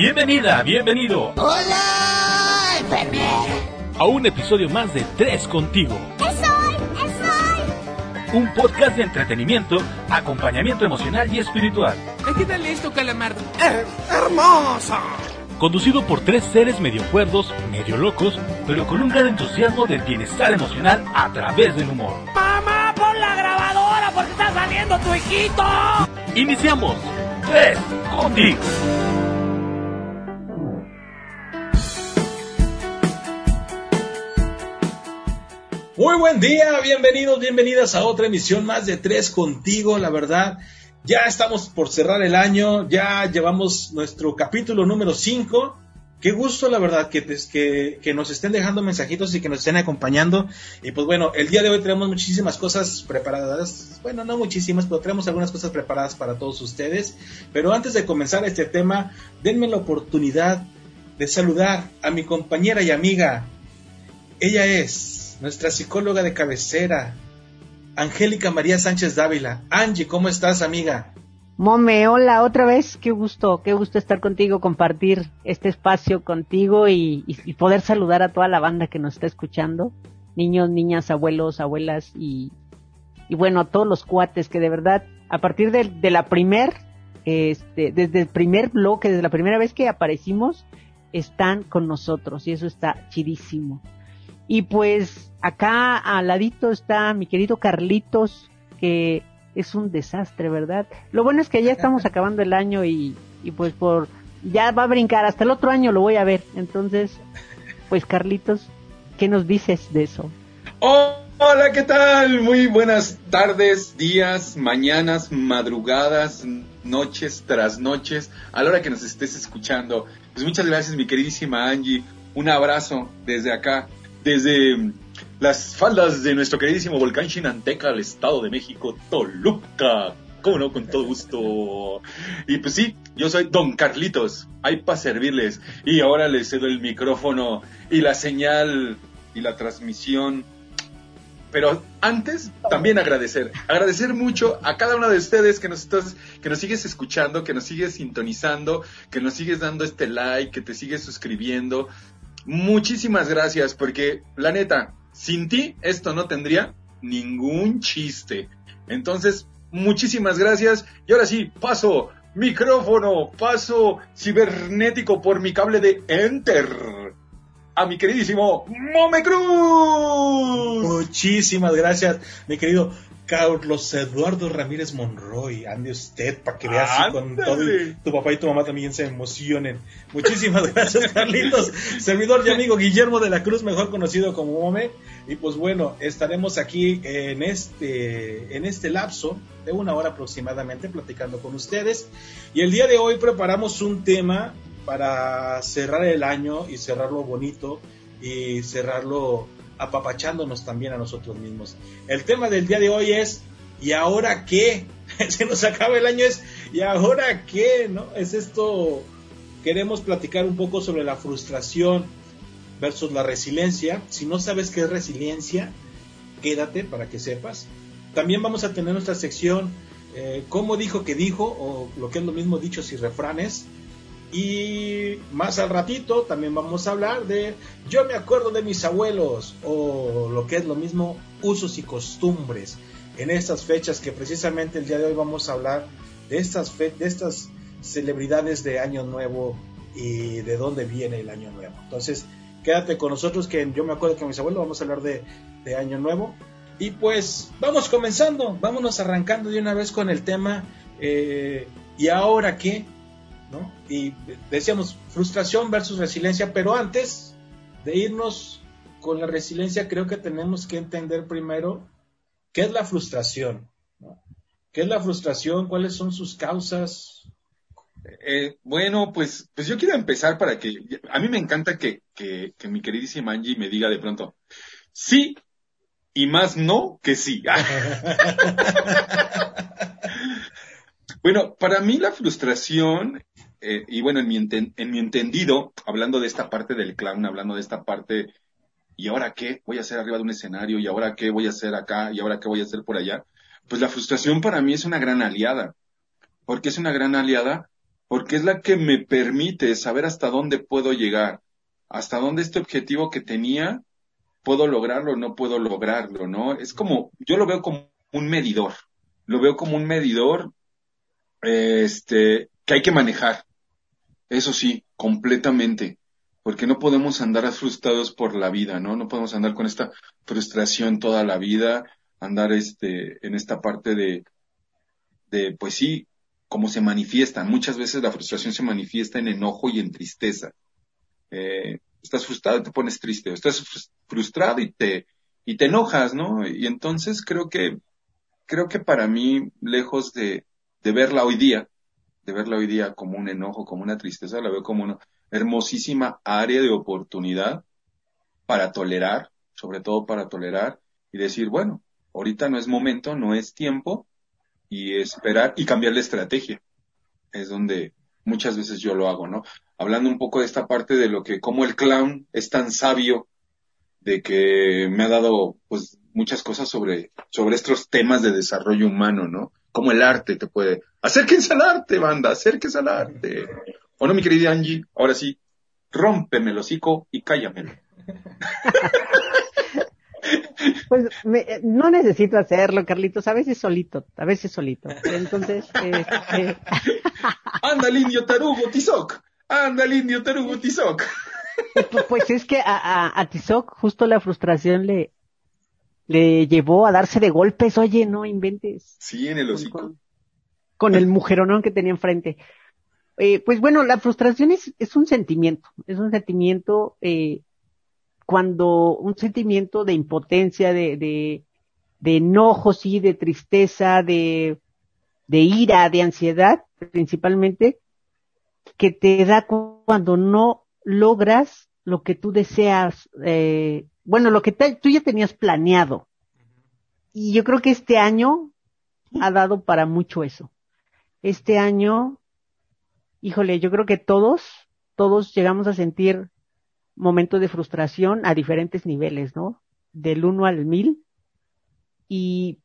Bienvenida, bienvenido. Hola, enfermera. A un episodio más de Tres Contigo. ¡Soy! ¡Soy! Un podcast de entretenimiento, acompañamiento emocional y espiritual. ¿Qué tal esto, calamardo? Eh, ¡Hermosa! Conducido por tres seres medio cuerdos, medio locos, pero con un gran entusiasmo del bienestar emocional a través del humor. ¡Mamá, pon la grabadora porque está saliendo tu hijito! Iniciamos. Tres Contigo. Muy buen día, bienvenidos, bienvenidas a otra emisión más de Tres Contigo, la verdad. Ya estamos por cerrar el año, ya llevamos nuestro capítulo número 5. Qué gusto, la verdad, que, que, que, nos estén dejando mensajitos y que nos estén acompañando. Y pues bueno, el día de hoy tenemos muchísimas cosas preparadas. Bueno, no muchísimas, pero tenemos algunas cosas preparadas para todos ustedes. Pero antes de comenzar este tema, denme la oportunidad de saludar a mi compañera y amiga. Ella es nuestra psicóloga de cabecera, Angélica María Sánchez Dávila. Angie, ¿cómo estás, amiga? Mome, hola, otra vez, qué gusto, qué gusto estar contigo, compartir este espacio contigo y, poder saludar a toda la banda que nos está escuchando, niños, niñas, abuelos, abuelas y, y bueno, a todos los cuates que de verdad, a partir de, de la primer, este, desde el primer bloque, desde la primera vez que aparecimos, están con nosotros y eso está chidísimo. Y pues acá al ladito está mi querido Carlitos, que es un desastre, ¿verdad? Lo bueno es que ya estamos acabando el año y, y pues por ya va a brincar, hasta el otro año lo voy a ver. Entonces, pues Carlitos, ¿qué nos dices de eso? Oh, hola, ¿qué tal? Muy buenas tardes, días, mañanas, madrugadas, noches tras noches, a la hora que nos estés escuchando. Pues muchas gracias, mi queridísima Angie. Un abrazo desde acá, desde las faldas de nuestro queridísimo volcán Chinanteca, al Estado de México, Toluca. ¿Cómo no? Con todo gusto. Y pues sí, yo soy Don Carlitos, hay para servirles. Y ahora les cedo el micrófono y la señal y la transmisión. Pero antes, también agradecer. Agradecer mucho a cada uno de ustedes que nos, estás, que nos sigues escuchando, que nos sigues sintonizando, que nos sigues dando este like, que te sigues suscribiendo. Muchísimas gracias, porque la neta, sin ti esto no tendría ningún chiste. Entonces, muchísimas gracias. Y ahora sí, paso micrófono, paso cibernético por mi cable de Enter a mi queridísimo Mome Cruz. Muchísimas gracias, mi querido Carlos Eduardo Ramírez Monroy, ande usted para que veas si con todo y tu papá y tu mamá también se emocionen. Muchísimas gracias, Carlitos. Servidor y amigo Guillermo de la Cruz, mejor conocido como Mome. Y pues bueno, estaremos aquí en este, en este lapso de una hora aproximadamente platicando con ustedes. Y el día de hoy preparamos un tema para cerrar el año y cerrarlo bonito y cerrarlo apapachándonos también a nosotros mismos. El tema del día de hoy es ¿y ahora qué? Se nos acaba el año es ¿y ahora qué? ¿No? Es esto queremos platicar un poco sobre la frustración versus la resiliencia. Si no sabes qué es resiliencia, quédate para que sepas. También vamos a tener nuestra sección eh, cómo dijo que dijo o lo que es lo mismo dichos y refranes. Y más al ratito también vamos a hablar de yo me acuerdo de mis abuelos o lo que es lo mismo usos y costumbres en estas fechas que precisamente el día de hoy vamos a hablar de estas fe de estas celebridades de año nuevo y de dónde viene el año nuevo. Entonces, quédate con nosotros que yo me acuerdo que mis abuelos vamos a hablar de, de año nuevo y pues vamos comenzando, vámonos arrancando de una vez con el tema eh, y ahora qué ¿no? Y decíamos frustración versus resiliencia, pero antes de irnos con la resiliencia, creo que tenemos que entender primero qué es la frustración, ¿no? ¿Qué es la frustración? ¿Cuáles son sus causas? Eh, bueno, pues, pues yo quiero empezar para que, a mí me encanta que, que, que mi queridísima Angie me diga de pronto, sí y más no que sí. Bueno, para mí la frustración, eh, y bueno, en mi, en mi entendido, hablando de esta parte del clown, hablando de esta parte, ¿y ahora qué? Voy a hacer arriba de un escenario, ¿y ahora qué voy a hacer acá? ¿Y ahora qué voy a hacer por allá? Pues la frustración para mí es una gran aliada. ¿Por qué es una gran aliada? porque es la que me permite saber hasta dónde puedo llegar, hasta dónde este objetivo que tenía puedo lograrlo o no puedo lograrlo, ¿no? Es como, yo lo veo como un medidor, lo veo como un medidor, este, que hay que manejar. Eso sí, completamente, porque no podemos andar frustrados por la vida, ¿no? No podemos andar con esta frustración toda la vida, andar este, en esta parte de, de, pues sí, cómo se manifiesta. Muchas veces la frustración se manifiesta en enojo y en tristeza. Eh, estás frustrado y te pones triste, estás frustrado y te, y te enojas, ¿no? Y entonces creo que, creo que para mí, lejos de, de verla hoy día, de verla hoy día como un enojo, como una tristeza, la veo como una hermosísima área de oportunidad para tolerar, sobre todo para tolerar y decir, bueno, ahorita no es momento, no es tiempo, y esperar y cambiar la estrategia. Es donde muchas veces yo lo hago, ¿no? Hablando un poco de esta parte de lo que, como el clown es tan sabio, de que me ha dado, pues, muchas cosas sobre, sobre estos temas de desarrollo humano, ¿no? Como el arte te puede, acérquense al arte, banda, acérquense al arte. ¿O no, mi querida Angie? Ahora sí, rómpeme el hocico y cállamelo. Pues eh, no necesito hacerlo, Carlitos, a veces solito, a veces solito. Entonces, este... anda el indio tarugo Tizoc, anda el indio tarugo Tizoc. Pues, pues es que a, a, Tizoc justo la frustración le, le llevó a darse de golpes, oye, no inventes. Sí, en el hocico. Con, el mujeronón que tenía enfrente. Eh, pues bueno, la frustración es, es un sentimiento, es un sentimiento eh, cuando un sentimiento de impotencia, de, de, de enojo, sí, de tristeza, de, de ira, de ansiedad, principalmente, que te da cuando no logras lo que tú deseas, eh, bueno, lo que tú ya tenías planeado. Y yo creo que este año ha dado para mucho eso. Este año, híjole, yo creo que todos, todos llegamos a sentir momentos de frustración a diferentes niveles, ¿no? Del 1 al 1000. Y,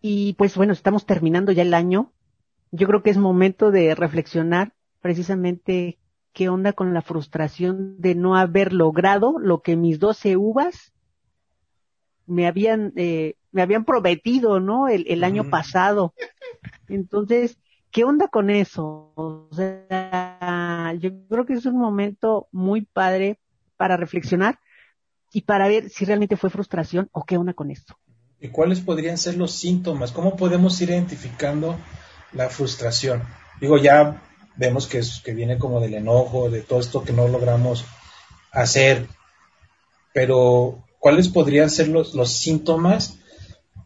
y pues bueno, estamos terminando ya el año. Yo creo que es momento de reflexionar precisamente qué onda con la frustración de no haber logrado lo que mis 12 uvas me habían, eh, me habían prometido, ¿no? El, el año pasado. Entonces, ¿qué onda con eso? O sea, yo creo que es un momento muy padre para reflexionar y para ver si realmente fue frustración o qué onda con esto. ¿Y cuáles podrían ser los síntomas? ¿Cómo podemos ir identificando la frustración? Digo, ya vemos que, es, que viene como del enojo, de todo esto que no logramos hacer, pero ¿cuáles podrían ser los, los síntomas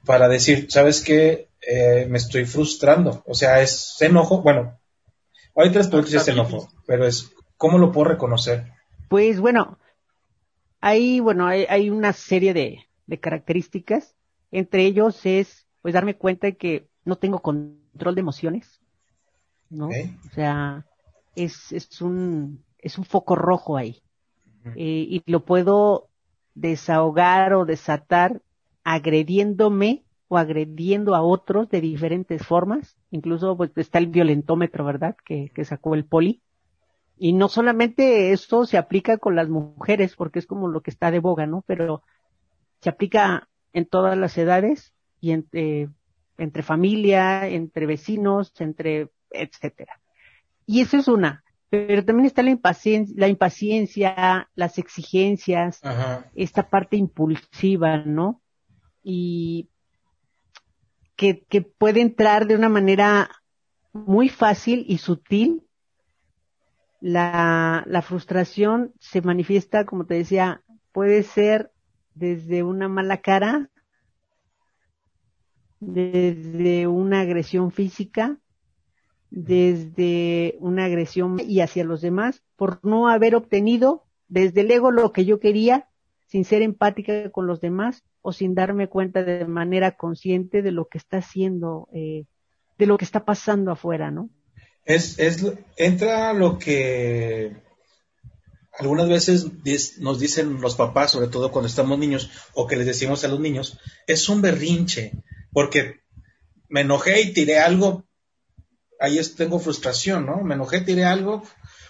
para decir, sabes qué, eh, me estoy frustrando. O sea, es enojo. Bueno, hay tres preguntas es enojo, pero es, ¿cómo lo puedo reconocer? Pues bueno, hay, bueno, hay, hay una serie de, de características. Entre ellos es, pues, darme cuenta de que no tengo control de emociones. ¿No? O sea, es, es un, es un foco rojo ahí. eh, y lo puedo desahogar o desatar agrediéndome o agrediendo a otros de diferentes formas. Incluso pues, está el violentómetro, ¿verdad? Que, que sacó el poli. Y no solamente esto se aplica con las mujeres, porque es como lo que está de boga, ¿no? Pero se aplica en todas las edades y entre, entre familia, entre vecinos, entre, etcétera. Y eso es una. Pero también está la impaciencia, la impaciencia las exigencias, esta parte impulsiva, ¿no? Y que, que puede entrar de una manera muy fácil y sutil. La, la frustración se manifiesta, como te decía, puede ser desde una mala cara, desde una agresión física, desde una agresión y hacia los demás por no haber obtenido desde el ego lo que yo quería sin ser empática con los demás o sin darme cuenta de manera consciente de lo que está haciendo, eh, de lo que está pasando afuera, ¿no? Es, es, entra lo que algunas veces nos dicen los papás, sobre todo cuando estamos niños, o que les decimos a los niños, es un berrinche, porque me enojé y tiré algo ahí es, tengo frustración, ¿no? Me enojé, tiré algo,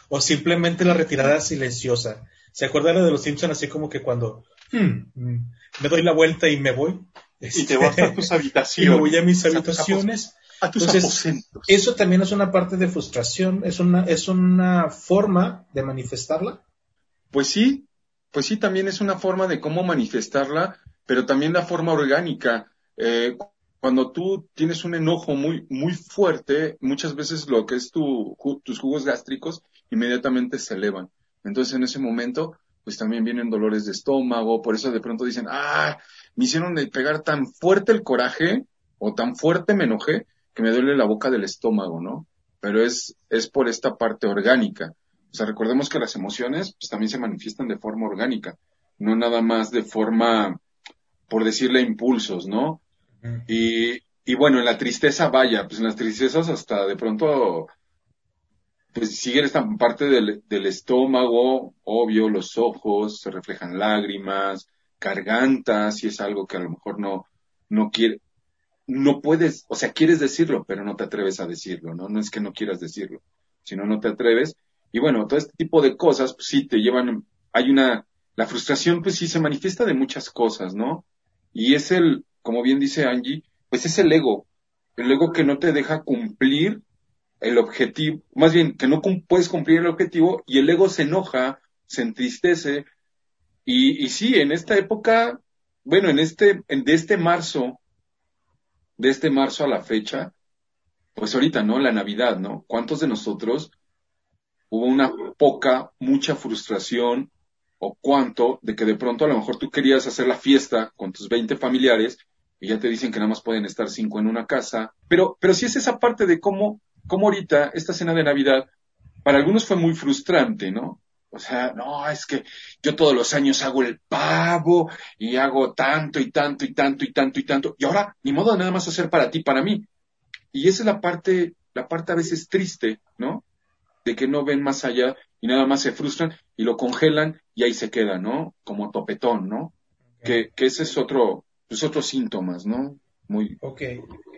o simplemente la retirada silenciosa. ¿Se acuerdan de los Simpsons así como que cuando hmm, mm, me doy la vuelta y me voy? y te vas a tus habitaciones. Y me voy a mis habitaciones. A tus aposentos. Eso también es una parte de frustración, es una, es una forma de manifestarla. Pues sí, pues sí, también es una forma de cómo manifestarla, pero también la forma orgánica. Eh, cuando tú tienes un enojo muy, muy fuerte, muchas veces lo que es tu, tus jugos gástricos inmediatamente se elevan. Entonces en ese momento, pues también vienen dolores de estómago, por eso de pronto dicen, ah, me hicieron pegar tan fuerte el coraje o tan fuerte me enojé que me duele la boca del estómago, ¿no? Pero es, es por esta parte orgánica. O sea, recordemos que las emociones pues, también se manifiestan de forma orgánica, no nada más de forma, por decirle, impulsos, ¿no? Y, y bueno, en la tristeza, vaya, pues en las tristezas hasta de pronto, pues sigue esta parte del, del estómago, obvio, los ojos, se reflejan lágrimas, garganta, si es algo que a lo mejor no, no quiere, no puedes, o sea, quieres decirlo, pero no te atreves a decirlo, ¿no? No es que no quieras decirlo, sino no te atreves. Y bueno, todo este tipo de cosas, pues sí te llevan, hay una, la frustración, pues sí se manifiesta de muchas cosas, ¿no? Y es el, como bien dice Angie, pues es el ego, el ego que no te deja cumplir el objetivo, más bien que no puedes cumplir el objetivo y el ego se enoja, se entristece. Y, y sí, en esta época, bueno, en este, en, de este marzo de este marzo a la fecha, pues ahorita, ¿no? La Navidad, ¿no? ¿Cuántos de nosotros hubo una poca, mucha frustración o cuánto de que de pronto a lo mejor tú querías hacer la fiesta con tus 20 familiares y ya te dicen que nada más pueden estar cinco en una casa, pero, pero sí es esa parte de cómo, cómo ahorita esta cena de Navidad para algunos fue muy frustrante, ¿no? O sea, no, es que yo todos los años hago el pavo y hago tanto y tanto y tanto y tanto y tanto. Y ahora, ni modo nada más hacer para ti, para mí. Y esa es la parte, la parte a veces triste, ¿no? De que no ven más allá y nada más se frustran y lo congelan y ahí se queda, ¿no? Como topetón, ¿no? Que, que ese es otro, pues otros síntomas, ¿no? Muy. Ok.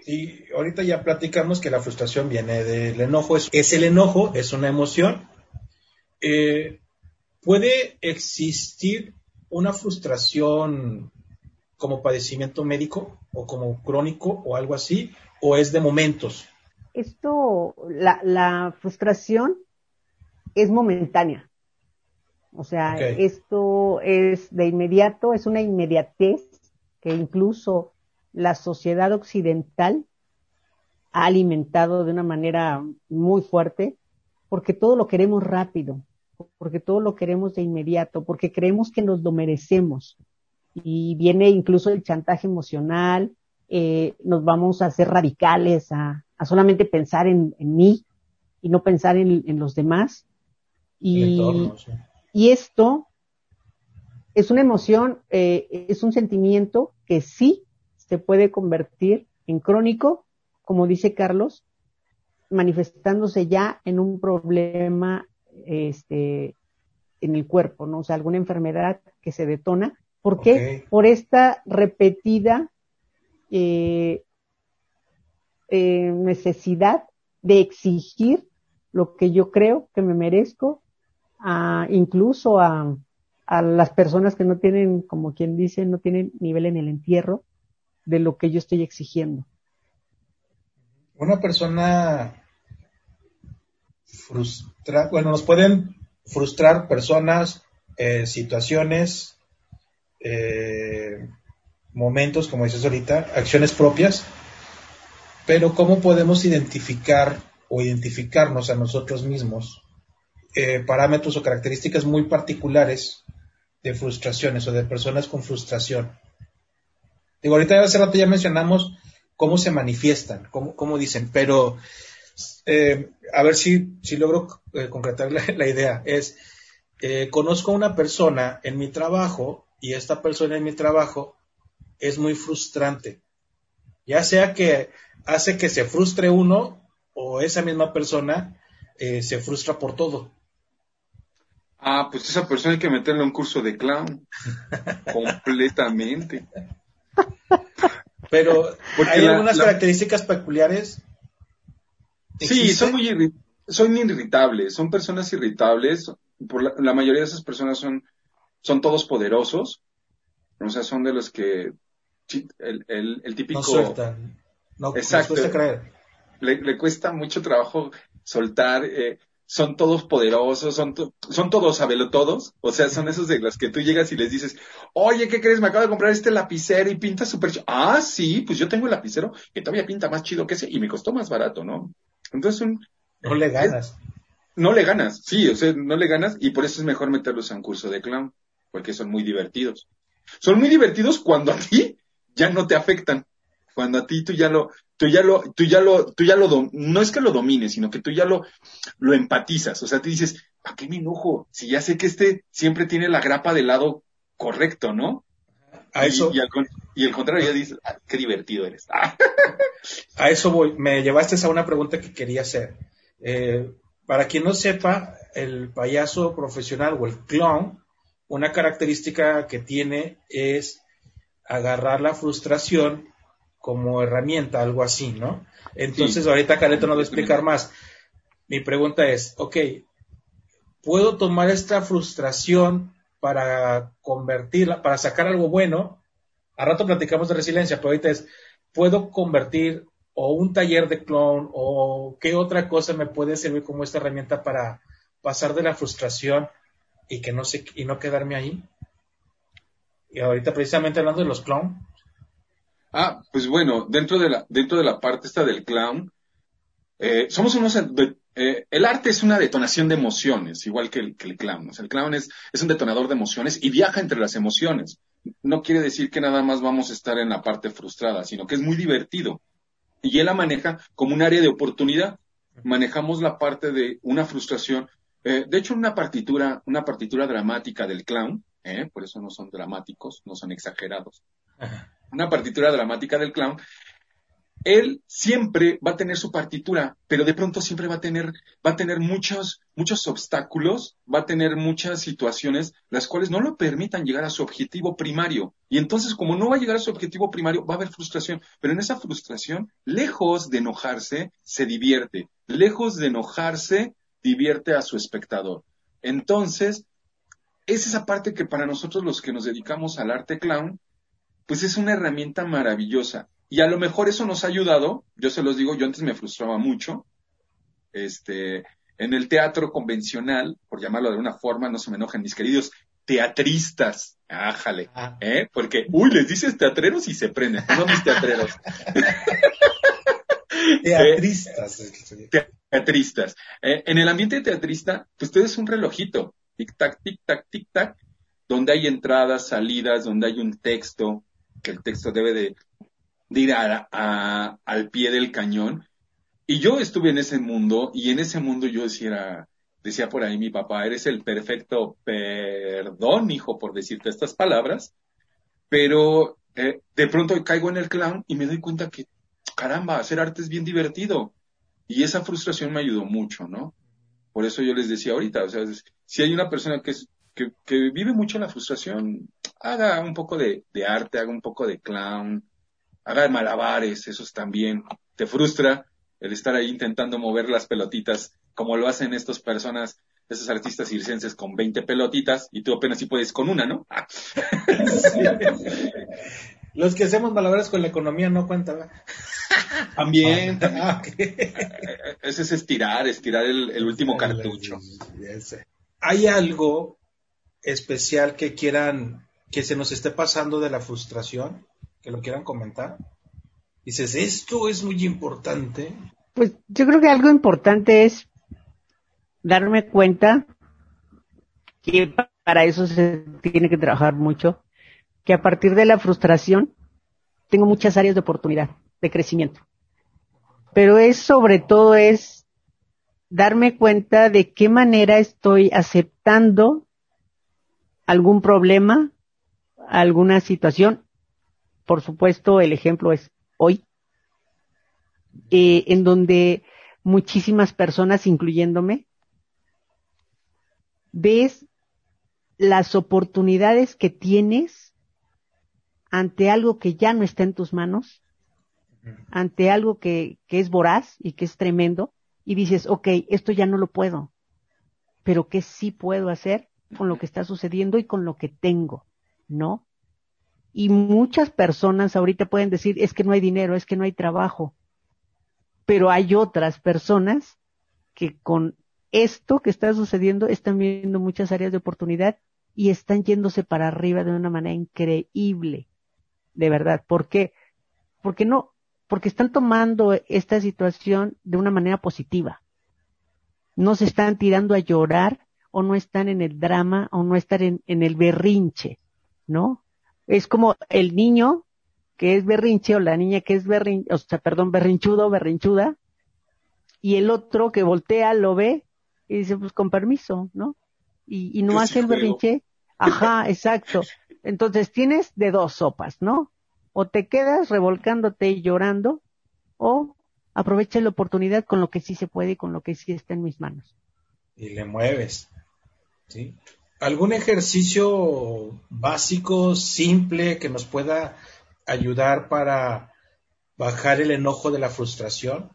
Y ahorita ya platicamos que la frustración viene del enojo. Es, es el enojo, es una emoción. Eh, ¿Puede existir una frustración como padecimiento médico o como crónico o algo así? ¿O es de momentos? Esto, la, la frustración es momentánea. O sea, esto es de inmediato, es una inmediatez que incluso la sociedad occidental ha alimentado de una manera muy fuerte, porque todo lo queremos rápido porque todo lo queremos de inmediato, porque creemos que nos lo merecemos. Y viene incluso el chantaje emocional, eh, nos vamos a hacer radicales, a, solamente pensar en, mí y no pensar en, los demás. Y, y esto es una emoción, eh, es un sentimiento que sí se puede convertir en crónico, como dice Carlos, manifestándose ya en un problema este, en el cuerpo, ¿no? O sea, alguna enfermedad que se detona. ¿Por qué? Por esta repetida eh, eh, necesidad de exigir lo que yo creo que me merezco, a, incluso a, a las personas que no tienen, como quien dice, no tienen nivel en el entierro de lo que yo estoy exigiendo. Una persona frustrar, bueno, nos pueden frustrar personas, eh, situaciones, eh, momentos, como dices ahorita, acciones propias, pero ¿cómo podemos identificar o identificarnos a nosotros mismos eh, parámetros o características muy particulares de frustraciones o de personas con frustración? Digo, ahorita hace rato ya mencionamos cómo se manifiestan, cómo, cómo dicen, pero eh, a ver si, si logro eh, concretar la, idea. Es, eh, conozco a una persona en mi trabajo y esta persona en mi trabajo es muy frustrante. Ya sea que hace que se frustre uno o esa misma persona se frustra por todo. Ah, pues esa persona hay que meterle un curso de clown. completamente. Pero hay algunas características peculiares Sí, son muy son irritables, son personas irritables. Por la, mayoría de esas personas son, son todos poderosos. O sea, son de los que el, el, el típico. No sueltan. No, Exacto. creer. Le, le, cuesta mucho trabajo soltar. Eh, son todos poderosos, son, son todos todos, o sea, son esos de los que tú llegas y les dices, oye, ¿qué crees? Me acabo de comprar este lapicero y pinta súper chido. Ah, sí, pues yo tengo el lapicero que todavía pinta más chido que ese y me costó más barato, ¿no? Entonces, un, no le ganas. no le ganas, sí, o sea, no le ganas y por eso es mejor meterlos a un curso de clown, porque son muy divertidos. Son muy divertidos cuando a ti ya no te afectan, cuando a ti tú ya lo, tú ya lo, tú ya lo, tú ya lo, no es que lo domines, sino que tú ya lo, lo empatizas. O sea, te dices, ¿a qué me enojo? Si ya sé que este siempre tiene la grapa del lado correcto, ¿no? A eso. Y, el contrario, ya dices, ah, qué divertido eres. a eso voy. Me llevaste a una pregunta que quería hacer. Eh, para quien no sepa, el payaso profesional o el clown, una característica que tiene es agarrar la frustración como herramienta, algo así, ¿no? Entonces, ahorita Careto nos va a explicar más. Mi pregunta es, ok, ¿puedo tomar esta frustración para convertirla, para sacar algo bueno? A rato platicamos de resiliencia, pero ahorita es, ¿puedo convertir o un taller de clon o qué otra cosa me puede servir como esta herramienta para pasar de la frustración y que no sé y no quedarme ahí? Y ahorita precisamente hablando de los clones, Ah, pues bueno, dentro de la, dentro de la parte esta del clown, eh, somos unos, eh, el arte es una detonación de emociones, igual que el, que el clown. el clown es, es un detonador de emociones y viaja entre las emociones. No quiere decir que nada más vamos a estar en la parte frustrada, sino que es muy divertido. Y él la maneja como un área de oportunidad. Manejamos la parte de una frustración. Eh, de hecho, una partitura, una partitura dramática del clown, eh, por eso no son dramáticos, no son exagerados una partitura dramática del clown, él siempre va a tener su partitura, pero de pronto siempre va a tener, va a tener muchos, muchos obstáculos, va a tener muchas situaciones las cuales no lo permitan llegar a su objetivo primario. Y entonces, como no va a llegar a su objetivo primario, va a haber frustración. Pero en esa frustración, lejos de enojarse, se divierte. Lejos de enojarse, divierte a su espectador. Entonces, es esa parte que para nosotros los que nos dedicamos al arte clown, pues es una herramienta maravillosa. Y a lo mejor eso nos ha ayudado, yo se los digo, yo antes me frustraba mucho, este, en el teatro convencional, por llamarlo de una forma, no se me enojen mis queridos teatristas, ájale, ah. ¿eh? Porque, uy, les dices teatreros y se prenden, no mis teatreros. teatristas. teatristas. Eh, en el ambiente teatrista, pues todo es un relojito, tic-tac, tic-tac, tic-tac, donde hay entradas, salidas, donde hay un texto, que el texto debe de, ir a, al pie del cañón. Y yo estuve en ese mundo y en ese mundo yo decía, decía por ahí mi papá, eres el perfecto perdón, hijo, por decirte estas palabras, pero eh, de pronto caigo en el clown y me doy cuenta que, caramba, hacer arte es bien divertido. Y esa frustración me ayudó mucho, ¿no? Por eso yo les decía ahorita, o sea, si hay una persona que, es, que, que vive mucho la frustración, haga un poco de, arte, haga un poco de clown, haga malabares, esos también. Te frustra el estar ahí intentando mover las pelotitas, como lo hacen estas personas, esos artistas circenses con 20 pelotitas, y tú apenas si puedes con una, ¿no? Los que hacemos malabares con la economía no cuentan. También. Ah, Ese es estirar, estirar el último cartucho. Hay algo especial que quieran que se nos esté pasando de la frustración, que lo quieran comentar. Dices, esto es muy importante. Pues yo creo que algo importante es darme cuenta que para eso se tiene que trabajar mucho, que a partir de la frustración tengo muchas áreas de oportunidad, de crecimiento. Pero es sobre todo es darme cuenta de qué manera estoy aceptando algún problema alguna situación, por supuesto el ejemplo es hoy, eh, en donde muchísimas personas, incluyéndome, ves las oportunidades que tienes ante algo que ya no está en tus manos, ante algo que, que es voraz y que es tremendo, y dices, ok, esto ya no lo puedo, pero ¿qué sí puedo hacer con lo que está sucediendo y con lo que tengo? ¿No? Y muchas personas ahorita pueden decir, es que no hay dinero, es que no hay trabajo, pero hay otras personas que con esto que está sucediendo están viendo muchas áreas de oportunidad y están yéndose para arriba de una manera increíble. De verdad. ¿Por qué? Porque no, porque están tomando esta situación de una manera positiva. No se están tirando a llorar o no están en el drama o no están en, en el berrinche, ¿no? Es como el niño que es berrinche o la niña que es berrinche, o sea, perdón, berrinchudo berrinchuda, y el otro que voltea, lo ve y dice, pues con permiso, ¿no? Y, y no hace el berrinche. Ajá, exacto. Entonces tienes de dos sopas, ¿no? O te quedas revolcándote y llorando, o aprovecha la oportunidad con lo que sí se puede y con lo que sí está en mis manos. Y le mueves. ¿Sí? ¿Algún ejercicio básico, simple, que nos pueda ayudar para bajar el enojo de la frustración?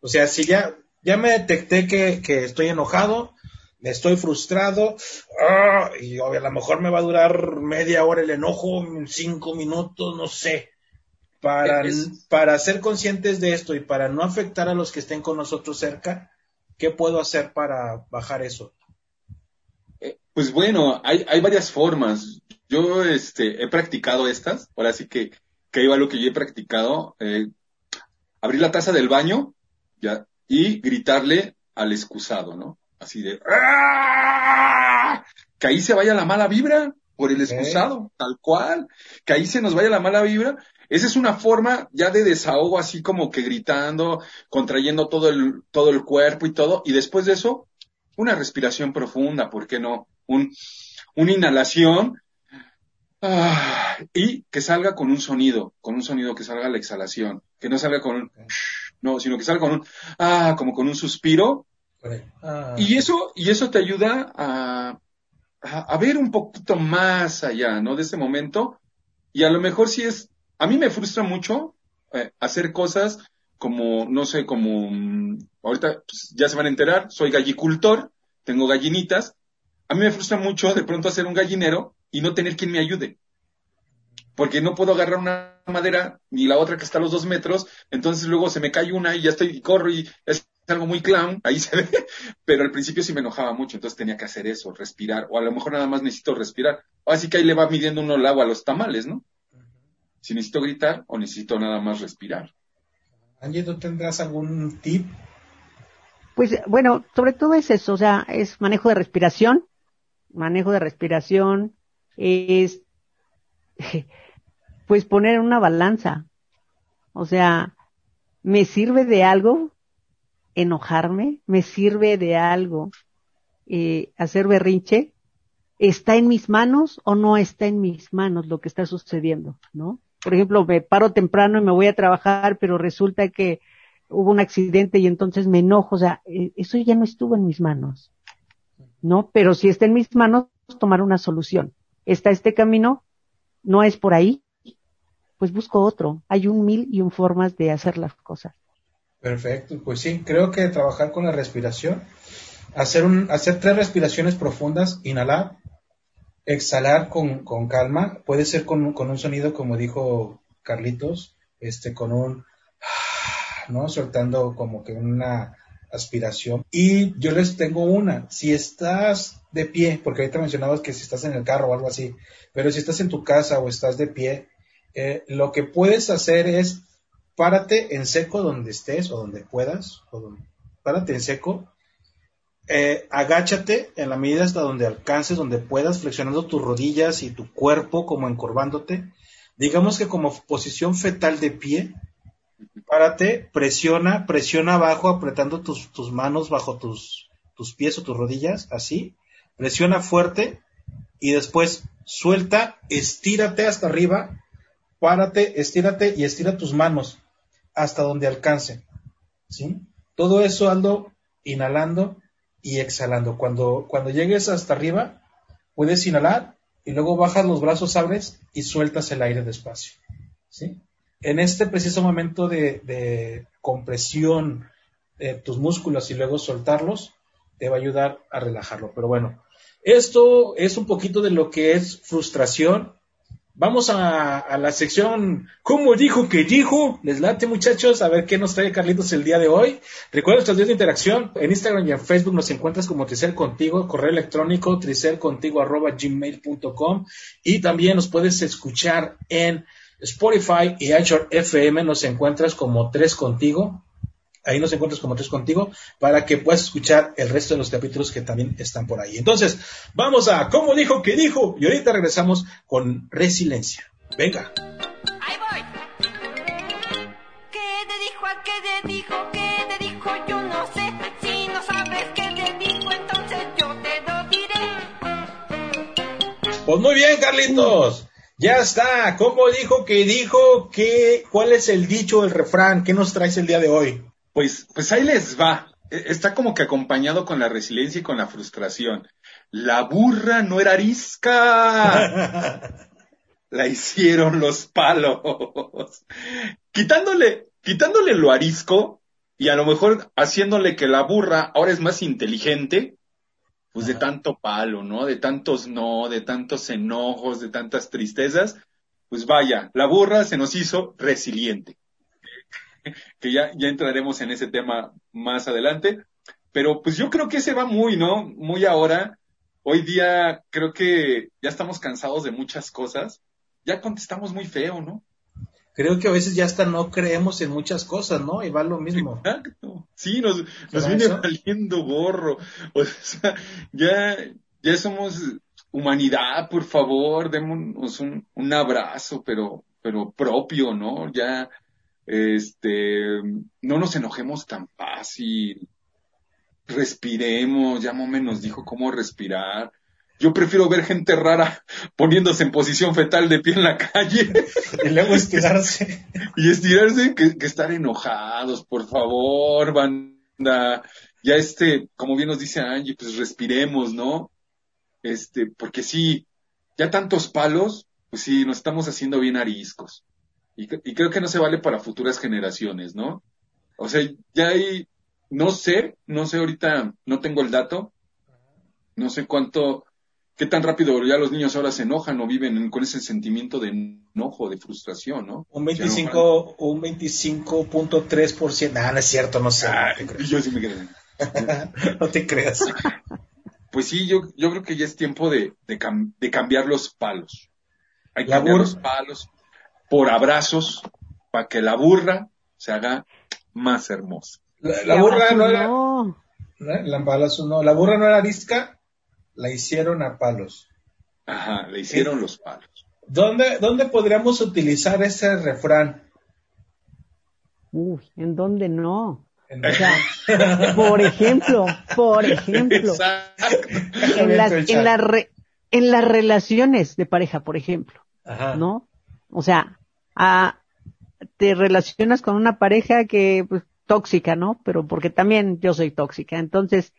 O sea, si ya, ya me detecté que, que estoy enojado, me estoy frustrado, ¡ah! y a lo mejor me va a durar media hora el enojo, cinco minutos, no sé. Para, para ser conscientes de esto y para no afectar a los que estén con nosotros cerca, ¿qué puedo hacer para bajar eso? Eh, pues bueno, hay, hay varias formas. Yo este, he practicado estas, ahora sí que, que iba lo que yo he practicado. Eh, abrir la taza del baño ya, y gritarle al excusado, ¿no? Así de ¡Ah! que ahí se vaya la mala vibra por el excusado, tal cual, que ahí se nos vaya la mala vibra. Esa es una forma ya de desahogo, así como que gritando, contrayendo todo el, todo el cuerpo y todo, y después de eso, una respiración profunda, ¿por qué no? Un, una inhalación, ah, y que salga con un sonido, con un sonido que salga la exhalación, que no salga con un, no, sino que salga con un, ah, como con un suspiro, Ah. Y eso, y eso te ayuda a, a, ver un poquito más allá, ¿no? De ese momento. Y a lo mejor si es, a mí me frustra mucho eh, hacer cosas como, no sé, como, mm, ahorita pues, ya se van a enterar, soy gallicultor, tengo gallinitas. A mí me frustra mucho de pronto hacer un gallinero y no tener quien me ayude. Porque no puedo agarrar una madera ni la otra que está a los dos metros, entonces luego se me cae una y ya estoy, y corro y es algo muy clown, ahí se ve, pero al principio sí me enojaba mucho, entonces tenía que hacer eso, respirar, o a lo mejor nada más necesito respirar. Así que ahí le va midiendo uno el agua a los tamales, ¿no? Si necesito gritar o necesito nada más respirar. Angie, ¿tú tendrás algún tip? Pues bueno, sobre todo es eso, o sea, es manejo de respiración, manejo de respiración, es pues poner una balanza. O sea, ¿me sirve de algo enojarme? ¿Me sirve de algo eh, hacer berrinche? ¿Está en mis manos o no está en mis manos lo que está sucediendo? ¿No? Por ejemplo, me paro temprano y me voy a trabajar, pero resulta que hubo un accidente y entonces me enojo. O sea, eh, eso ya no estuvo en mis manos. ¿No? Pero si está en mis manos, tomar una solución. Está este camino, no es por ahí, pues busco otro. Hay un mil y un formas de hacer las cosas. Perfecto, pues sí, creo que trabajar con la respiración, hacer, un, hacer tres respiraciones profundas, inhalar, exhalar con, con calma, puede ser con, con, un sonido como dijo Carlitos, este, con un, ¿no? Soltando como que una aspiración. Y yo les tengo una, si estás de pie, porque ahorita mencionabas que si estás en el carro o algo así, pero si estás en tu casa o estás de pie, eh, lo que puedes hacer es párate en seco donde estés o donde puedas, párate en seco, eh, agáchate en la medida hasta donde alcances, donde puedas, flexionando tus rodillas y tu cuerpo como encorvándote. Digamos que como posición fetal de pie, párate, presiona, presiona abajo, apretando tus, tus manos bajo tus, tus pies o tus rodillas, así, presiona fuerte y después suelta, estírate hasta arriba, párate, estírate y estira tus manos hasta donde alcance. ¿sí? Todo eso ando inhalando y exhalando. Cuando, cuando llegues hasta arriba, puedes inhalar y luego bajas los brazos, abres y sueltas el aire despacio. ¿sí? En este preciso momento de, de compresión eh, tus músculos y luego soltarlos, te va a ayudar a relajarlo. Pero bueno, esto es un poquito de lo que es frustración Vamos a, la sección ¿Cómo dijo que dijo? Les late muchachos, a ver qué nos trae Carlitos el día de hoy. Recuerda nuestros días de interacción. En Instagram y en Facebook nos encuentras como Tricel Contigo, correo electrónico tricelcontigo arroba gmail.com y también nos puedes escuchar en Spotify y Anchor FM. Nos encuentras como Tres Contigo. Ahí nos encuentras como tres contigo para que puedas escuchar el resto de los capítulos que también están por ahí. Entonces, vamos a ¿Cómo dijo que dijo? Y ahorita regresamos con Resiliencia. Venga. Ahí voy. ¿Qué te dijo? ¿A qué te dijo? ¿Qué te dijo? Yo no sé. Si no sabes qué te dijo, entonces yo te lo diré. Pues muy bien, Carlitos. Ya está. ¿Cómo dijo que dijo? ¿Qué, ¿Cuál es el dicho, el refrán? ¿Qué nos traes el día de hoy? Pues, pues ahí les va. E, está como que acompañado con la resiliencia y con la frustración. La burra no era arisca. la hicieron los palos. Quitándole, quitándole lo arisco y a lo mejor haciéndole que la burra ahora es más inteligente, pues de tanto palo, ¿no? De tantos no, de tantos enojos, de tantas tristezas, pues vaya, la burra se nos hizo resiliente. que ya, ya entraremos en ese tema más adelante. Pero pues yo creo que ese va muy, ¿no? Muy ahora. Hoy día creo que ya estamos cansados de muchas cosas. Ya contestamos muy feo, ¿no? Creo que a veces ya hasta no creemos en muchas cosas, ¿no? Y va lo mismo. Exacto. Sí, nos, nos viene valiendo gorro. O sea, ya, ya somos humanidad, por favor, démonos un, un abrazo, pero, pero propio, ¿no? Ya, este, no nos enojemos tan fácil, respiremos, ya Mome nos dijo cómo respirar. Yo prefiero ver gente rara poniéndose en posición fetal de pie en la calle. Y luego estirarse. y estirarse que, que estar enojados, por favor, banda. Ya este, como bien nos dice Angie, pues respiremos, ¿no? Este, porque sí, ya tantos palos, pues sí, nos estamos haciendo bien ariscos. Y, creo que no se vale para futuras generaciones, ¿no? O sea, ya hay, no sé, no sé ahorita, no tengo el dato, no sé cuánto, qué tan rápido ya los niños ahora se enojan o viven con ese sentimiento de enojo, de frustración, ¿no? Un 25, un 25.3%, ah, no es cierto, no sé. yo sí me creo. no te creas. Pues sí, yo, yo creo que ya es tiempo de, de, cambiar los palos. Hay que cambiar los palos por abrazos para que la burra se haga más hermosa. La, burra no era. La, no. la burra no era visca, la hicieron a palos. Ajá, le hicieron los palos. ¿Dónde, ¿Dónde podríamos utilizar ese refrán? Uy, ¿en dónde no? O sea, por ejemplo, por ejemplo, en las, en, en las relaciones de pareja, por ejemplo, Ajá. ¿no? O sea, te relacionas con una pareja que, pues, tóxica, ¿no? Pero porque también yo soy tóxica. Entonces,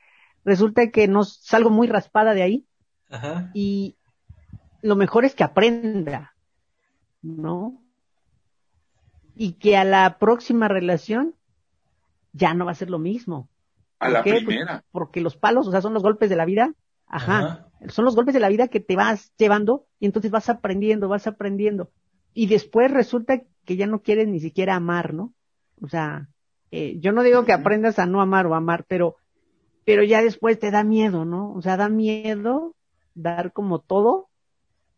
resulta que no salgo muy raspada de ahí. Ajá. Y lo mejor es que aprenda, ¿no? Y que a la próxima relación ya no va a ser lo mismo. A la pues, primera. porque los palos, o sea, son los golpes de la vida. Ajá. Son los golpes de la vida que te vas llevando y entonces vas aprendiendo, vas aprendiendo y después resulta que ya no quieres ni siquiera amar, ¿no? O sea, eh, yo no digo que aprendas a no amar o amar, pero, pero ya después te da miedo, ¿no? O sea, da miedo dar como todo,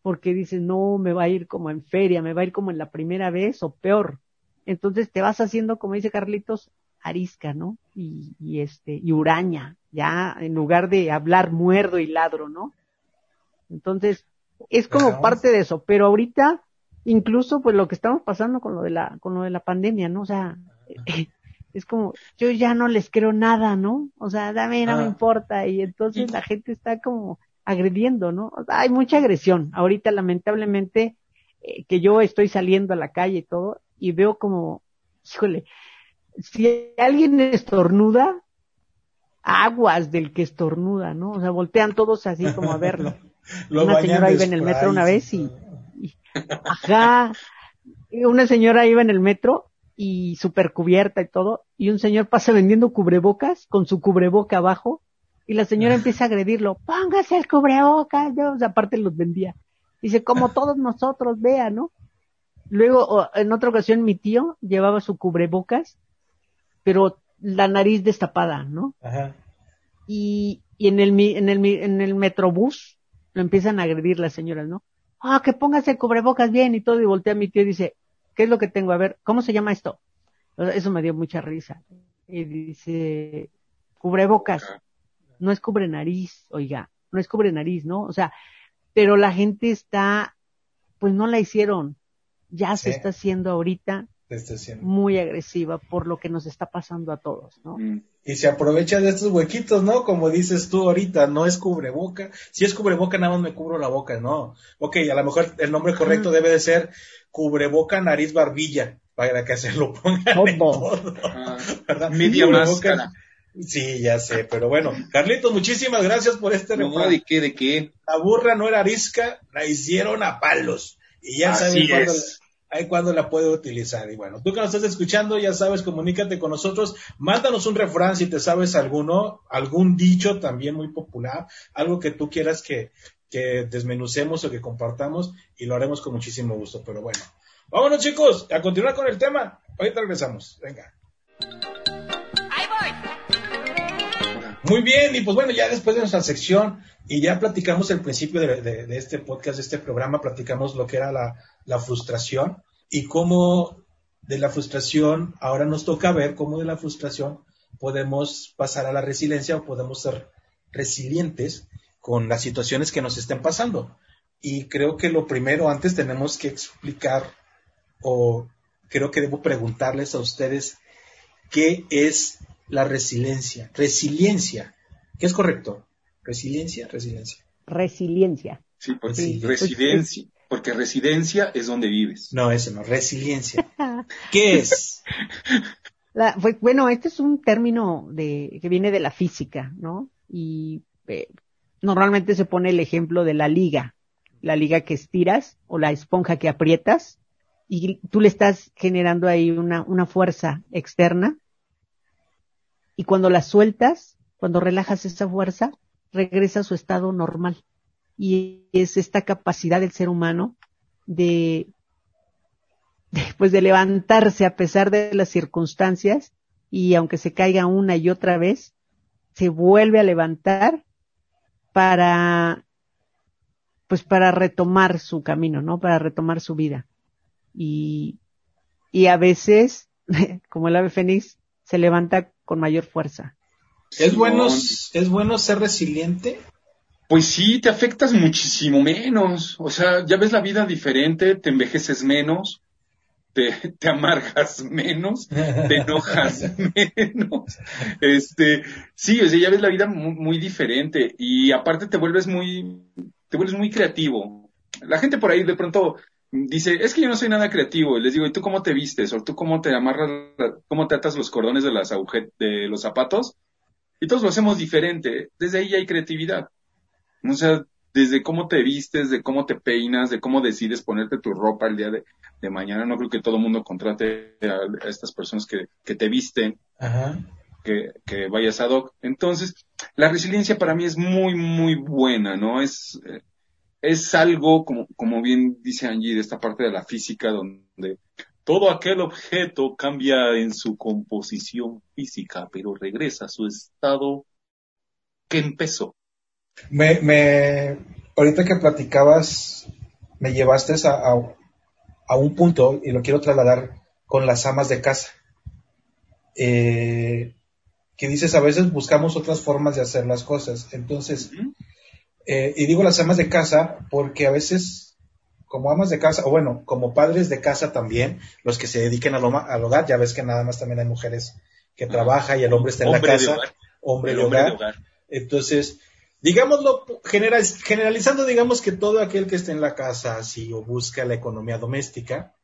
porque dices, no, me va a ir como en feria, me va a ir como en la primera vez o peor. Entonces te vas haciendo, como dice Carlitos, arisca, ¿no? Y, y este, y uraña, ya en lugar de hablar muerdo y ladro, ¿no? Entonces, es como parte de eso, pero ahorita incluso pues lo que estamos pasando con lo de la con lo de la pandemia, ¿no? O sea, es como yo ya no les creo nada, ¿no? O sea, dame, no me importa y entonces la gente está como agrediendo, ¿no? hay mucha agresión. Ahorita lamentablemente eh, que yo estoy saliendo a la calle y todo y veo como, híjole, si alguien estornuda, aguas del que estornuda, ¿no? O sea, voltean todos así como a verlo. una señora iba en el metro una vez y, Ajá. Una señora iba en el metro y súper cubierta y todo, y un señor pasa vendiendo cubrebocas con su cubreboca abajo, y la señora empieza a agredirlo, póngase el cubrebocas, ¿no? aparte los vendía. Dice, como todos nosotros, vea, ¿no? Luego, en otra ocasión, mi tío llevaba su cubrebocas, pero la nariz destapada, ¿no? Ajá. Y, y en el, en el, en el metrobús lo empiezan a agredir las señoras, ¿no? Ah, que póngase el cubrebocas bien y todo, y voltea a mi tío y dice, ¿qué es lo que tengo? A ver, ¿cómo se llama esto? Eso me dio mucha risa. Y dice, cubrebocas. No es cubre nariz, oiga, no es cubre nariz, ¿no? O sea, pero la gente está, pues no la hicieron. Ya se está haciendo ahorita muy agresiva por lo que nos está pasando a todos, ¿no? Mm. Y se aprovecha de estos huequitos, ¿no? Como dices tú ahorita, no es cubreboca. Si es cubreboca, nada más me cubro la boca, no. Ok, a lo mejor el nombre correcto debe de ser cubreboca, nariz, barbilla, para que se lo pongan en todo. Ah, ¿verdad? Media máscara. Sí, ya sé, pero bueno. Carlitos, muchísimas gracias por este No, ¿de qué, de qué? La burra no era arisca, la hicieron a palos. Y ya saben cuándo, ahí cuándo la puede utilizar. Y bueno, tú que nos estás escuchando, ya sabes, comunícate con nosotros. Mándanos un refrán si te sabes alguno, algún dicho también muy popular, algo que tú quieras que, que desmenucemos o que compartamos y lo haremos con muchísimo gusto. Pero bueno, vámonos chicos, a continuar con el tema. Ahorita regresamos. Venga. Muy bien, y pues bueno, ya después de nuestra sección y ya platicamos el principio de, este podcast, de este programa, platicamos lo que era la, la frustración y cómo de la frustración ahora nos toca ver cómo de la frustración podemos pasar a la resiliencia o podemos ser resilientes con las situaciones que nos estén pasando. Y creo que lo primero antes tenemos que explicar o creo que debo preguntarles a ustedes qué es la resiliencia. Resiliencia, ¿qué es correcto? Resiliencia, resiliencia. Resiliencia. Sí, porque residencia, porque residencia es donde vives. No, eso no, resiliencia. ¿Qué es? pues, bueno, este es un término de, que viene de la física, ¿no? Y eh, normalmente se pone el ejemplo de la liga, la liga que estiras o la esponja que aprietas y tú le estás generando ahí una, una fuerza externa y cuando la sueltas, cuando relajas esa fuerza, regresa a su estado normal. Y es esta capacidad del ser humano de, de, pues de levantarse a pesar de las circunstancias y aunque se caiga una y otra vez, se vuelve a levantar para, pues para retomar su camino, ¿no? Para retomar su vida. Y, y a veces, como el ave fénix, se levanta con mayor fuerza. ¿Es bueno, ¿Es bueno ser resiliente? Pues sí, te afectas muchísimo menos. O sea, ya ves la vida diferente, te envejeces menos, te, te amargas menos, te enojas menos. Este, sí, o sea, ya ves la vida muy, muy, diferente y aparte te vuelves muy, te vuelves muy creativo. La gente por ahí de pronto dice, es que yo no soy nada creativo. Y les digo, ¿y tú cómo te vistes? ¿O tú cómo te amarras, cómo te atas los cordones de las de los zapatos? Y todos lo hacemos diferente. Desde ahí ya hay creatividad. O sea, desde cómo te vistes, de cómo te peinas, de cómo decides ponerte tu ropa el día de, mañana. No creo que todo el mundo contrate a, estas personas que, que te visten, Que, que vayas a hoc. Entonces, la resiliencia para mí es muy, muy buena, ¿no? Es, es algo, como, como bien dice Angie, de esta parte de la física, donde todo aquel objeto cambia en su composición física, pero regresa a su estado que empezó. Me, me, ahorita que platicabas, me llevaste a, a, un punto y lo quiero trasladar con las amas de casa. Eh, que dices, a veces buscamos otras formas de hacer las cosas. Entonces, eh, y digo las amas de casa porque a veces como amas de casa, o bueno, como padres de casa también, los que se dediquen al, hogar, ya ves que nada más también hay mujeres que trabajan y el hombre está en la casa, hombre, de hogar. Entonces, digámoslo, generalizando, digamos que todo aquel que esté en la casa así o busca la economía doméstica,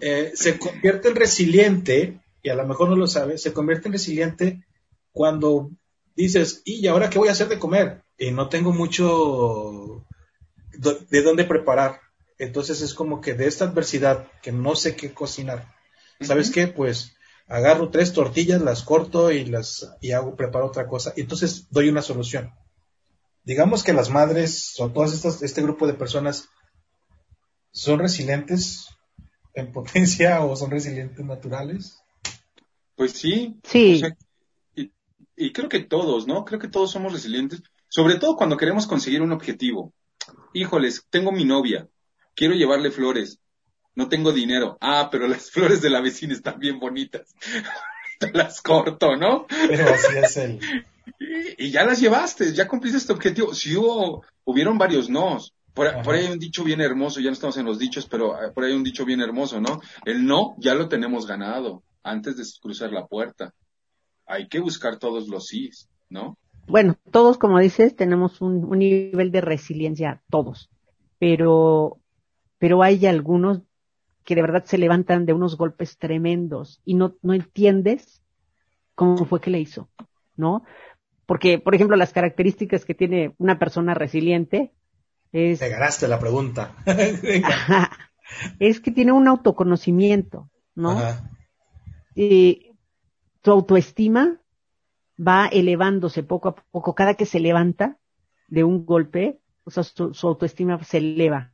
eh, se convierte en resiliente, y a lo mejor no lo sabe, se convierte en resiliente cuando dices, ¿y ahora qué voy a hacer de comer? Y no tengo mucho de dónde preparar. Entonces es como que de esta adversidad, que no sé qué cocinar, ¿sabes qué? Pues agarro tres tortillas, las corto y las y hago preparo otra cosa, y entonces doy una solución. Digamos que las madres o todas estas este grupo de personas son resilientes en potencia o son resilientes naturales. Pues sí. Sí. Y creo que todos, ¿no? Creo que todos somos resilientes, sobre todo cuando queremos conseguir un objetivo. Híjoles, tengo mi novia, quiero llevarle flores, no tengo dinero. Ah, pero las flores de la vecina están bien bonitas. Te las corto, ¿no? Pero así es el... Y, y ya las llevaste, ya cumpliste este objetivo. Si hubo, hubieron varios nos. Por, por ahí hay un dicho bien hermoso, ya no estamos en los dichos, pero eh, por ahí hay un dicho bien hermoso, ¿no? El no ya lo tenemos ganado antes de cruzar la puerta. Hay que buscar todos los sís, ¿no? Bueno, todos, como dices, tenemos un, un nivel de resiliencia, todos. Pero, pero hay algunos que de verdad se levantan de unos golpes tremendos y no, no entiendes cómo fue que le hizo, ¿no? Porque, por ejemplo, las características que tiene una persona resiliente es, Te ganaste la pregunta. Ajá. es que tiene un autoconocimiento, ¿no? Ajá. Y tu autoestima va elevándose poco a poco. Cada que se levanta de un golpe, o sea, su, autoestima se eleva.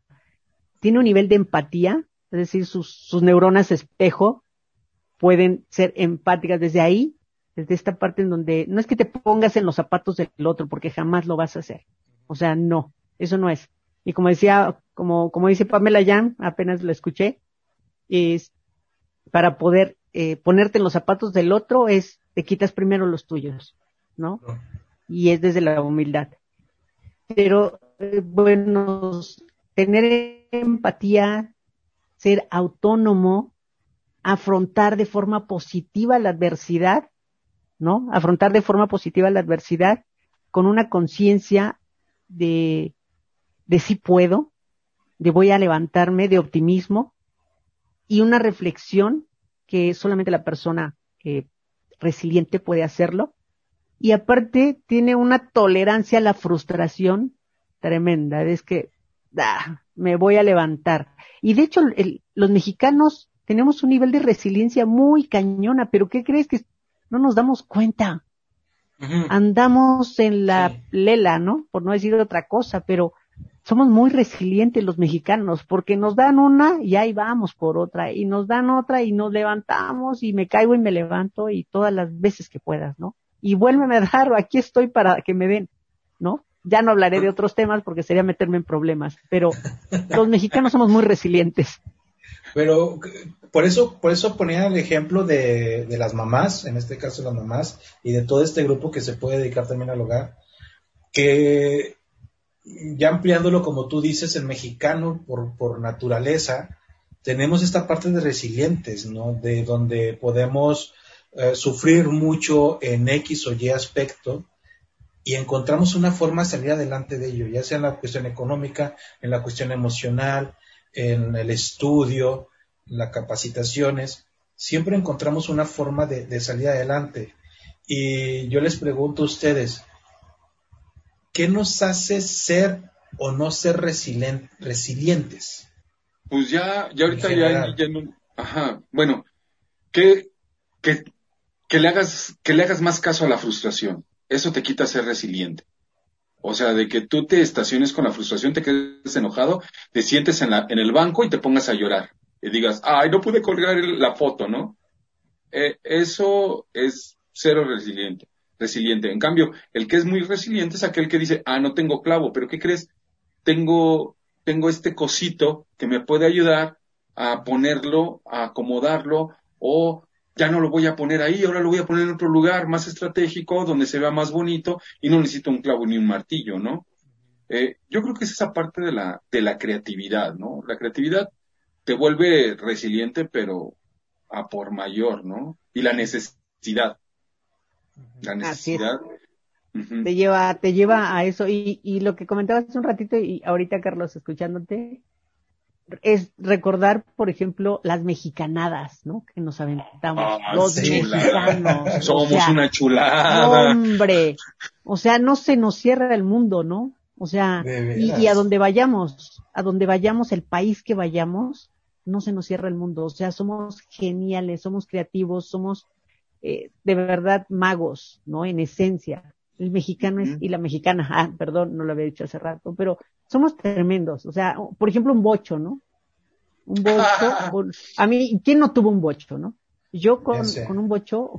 Tiene un nivel de empatía, es decir, sus, sus neuronas espejo pueden ser empáticas desde ahí, desde esta parte en donde no es que te pongas en los zapatos del otro, porque jamás lo vas a hacer. O sea, no, eso no es. Y como decía, como, como dice Pamela Jan, apenas lo escuché, es para poder eh, ponerte en los zapatos del otro es te quitas primero los tuyos, ¿no? No. Y es desde la humildad. Pero, eh, bueno, tener empatía, ser autónomo, afrontar de forma positiva la adversidad, ¿no? Afrontar de forma positiva la adversidad con una conciencia de, de sí puedo, de voy a levantarme, de optimismo y una reflexión que solamente la persona eh, resiliente puede hacerlo. Y aparte tiene una tolerancia a la frustración tremenda. Es que ah, me voy a levantar. Y de hecho, el- los mexicanos tenemos un nivel de resiliencia muy cañona, pero ¿qué crees que no nos damos cuenta? Andamos en la Sí. lela, ¿no? Por no decir otra cosa, pero somos muy resilientes los mexicanos porque nos dan una y ahí vamos por otra y nos dan otra y nos levantamos y me caigo y me levanto y todas las veces que puedas, ¿no? Y vuélveme a dar, aquí estoy para que me den, ¿no? Ya no hablaré de otros temas porque sería meterme en problemas, pero los mexicanos somos muy resilientes. Pero por eso, por eso ponía el ejemplo de, de las mamás, en este caso las mamás, y de todo este grupo que se puede dedicar también al hogar, que ya ampliándolo como tú dices, el mexicano por, por naturaleza, tenemos esta parte de resilientes, ¿no? De donde podemos eh, sufrir mucho en X o Y aspecto y encontramos una forma de salir adelante de ello, ya sea en la cuestión económica, en la cuestión emocional, en el estudio, las capacitaciones, siempre encontramos una forma de, de salir adelante. Y yo les pregunto a ustedes, ¿qué nos hace ser o no ser resilien- resilientes? Pues ya, ya ahorita ya, ya no, ajá, bueno, que, que, que le hagas, que le hagas más caso a la frustración. Eso te quita ser resiliente. O sea, de que tú te estaciones con la frustración, te quedes enojado, te sientes en la, en el banco y te pongas a llorar. Y digas, ay, no pude colgar la foto, ¿no? Eh, eso es cero resiliente, resiliente. En cambio, el que es muy resiliente es aquel que dice, ah, no tengo clavo, pero ¿qué crees? Tengo, tengo este cosito que me puede ayudar a ponerlo, a acomodarlo, o ya no lo voy a poner ahí, ahora lo voy a poner en otro lugar más estratégico, donde se vea más bonito, y no necesito un clavo ni un martillo, ¿no? Eh, yo creo que es esa parte de la, de la creatividad, ¿no? La creatividad te vuelve resiliente, pero a por mayor, ¿no? Y la necesidad. La necesidad. Te lleva, te lleva a eso. Y, y lo que comentabas hace un ratito, y ahorita, Carlos, escuchándote, es recordar, por ejemplo, las mexicanadas, ¿no? Que nos aventamos. Ah, los sí, mexicanos. o Somos sea, una chulada. Hombre. O sea, no se nos cierra el mundo, ¿no? O sea, y a donde vayamos, a donde vayamos, el país que vayamos, no se nos cierra el mundo. O sea, somos geniales, somos creativos, somos eh, de verdad magos, ¿no? En esencia. El mexicano es, y la mexicana, ah, perdón, no lo había dicho hace rato, pero somos tremendos. O sea, por ejemplo, un bocho, ¿no? Un bocho, a mí, ¿quién no tuvo un bocho, no? Yo con, con un bocho,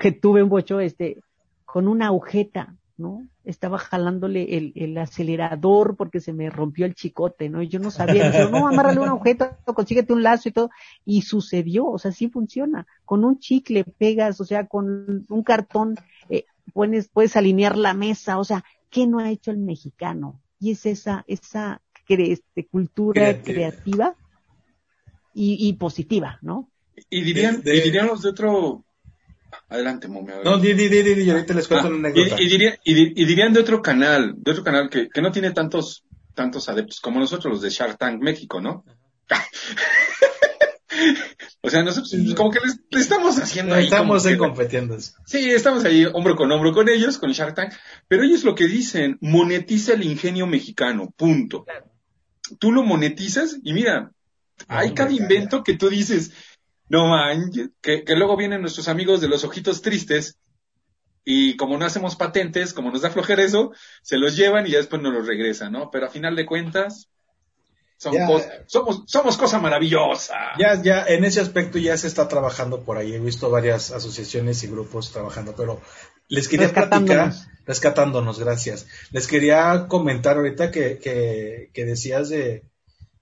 que tuve un bocho, este, con una agujeta, ¿no? Estaba jalándole el, el, acelerador porque se me rompió el chicote, ¿no? Y yo no sabía, no, amárrale un objeto, consíguete un lazo y todo. Y sucedió, o sea, sí funciona. Con un chicle pegas, o sea, con un cartón, eh, puedes, puedes alinear la mesa, o sea, ¿qué no ha hecho el mexicano? Y es esa, esa este, cultura creativa, y, y, positiva, ¿no? Y dirían, y dirían los de otro, Adelante, momio. No, di, di, di, di, ahorita les cuento ah, una anécdota. Y, y, dirían de otro canal, de otro canal que, que no tiene tantos, tantos adeptos como nosotros, los de Shark Tank México, ¿no? o sea, nosotros como que les, estamos haciendo ahí. Estamos ahí competiendo. Sí, estamos ahí hombro con hombro con ellos, con Shark Tank, pero ellos lo que dicen, monetiza el ingenio mexicano, punto. Tú lo monetizas y mira, hay cada invento que tú dices, no man, que, que luego vienen nuestros amigos de los ojitos tristes y como no hacemos patentes, como nos da flojera eso, se los llevan y ya después nos los regresan, ¿no? Pero a final de cuentas, somos, somos cosa maravillosa. Ya, ya, en ese aspecto ya se está trabajando por ahí. He visto varias asociaciones y grupos trabajando, pero les quería platicar, rescatándonos, gracias. Les quería comentar ahorita que, que, que decías de,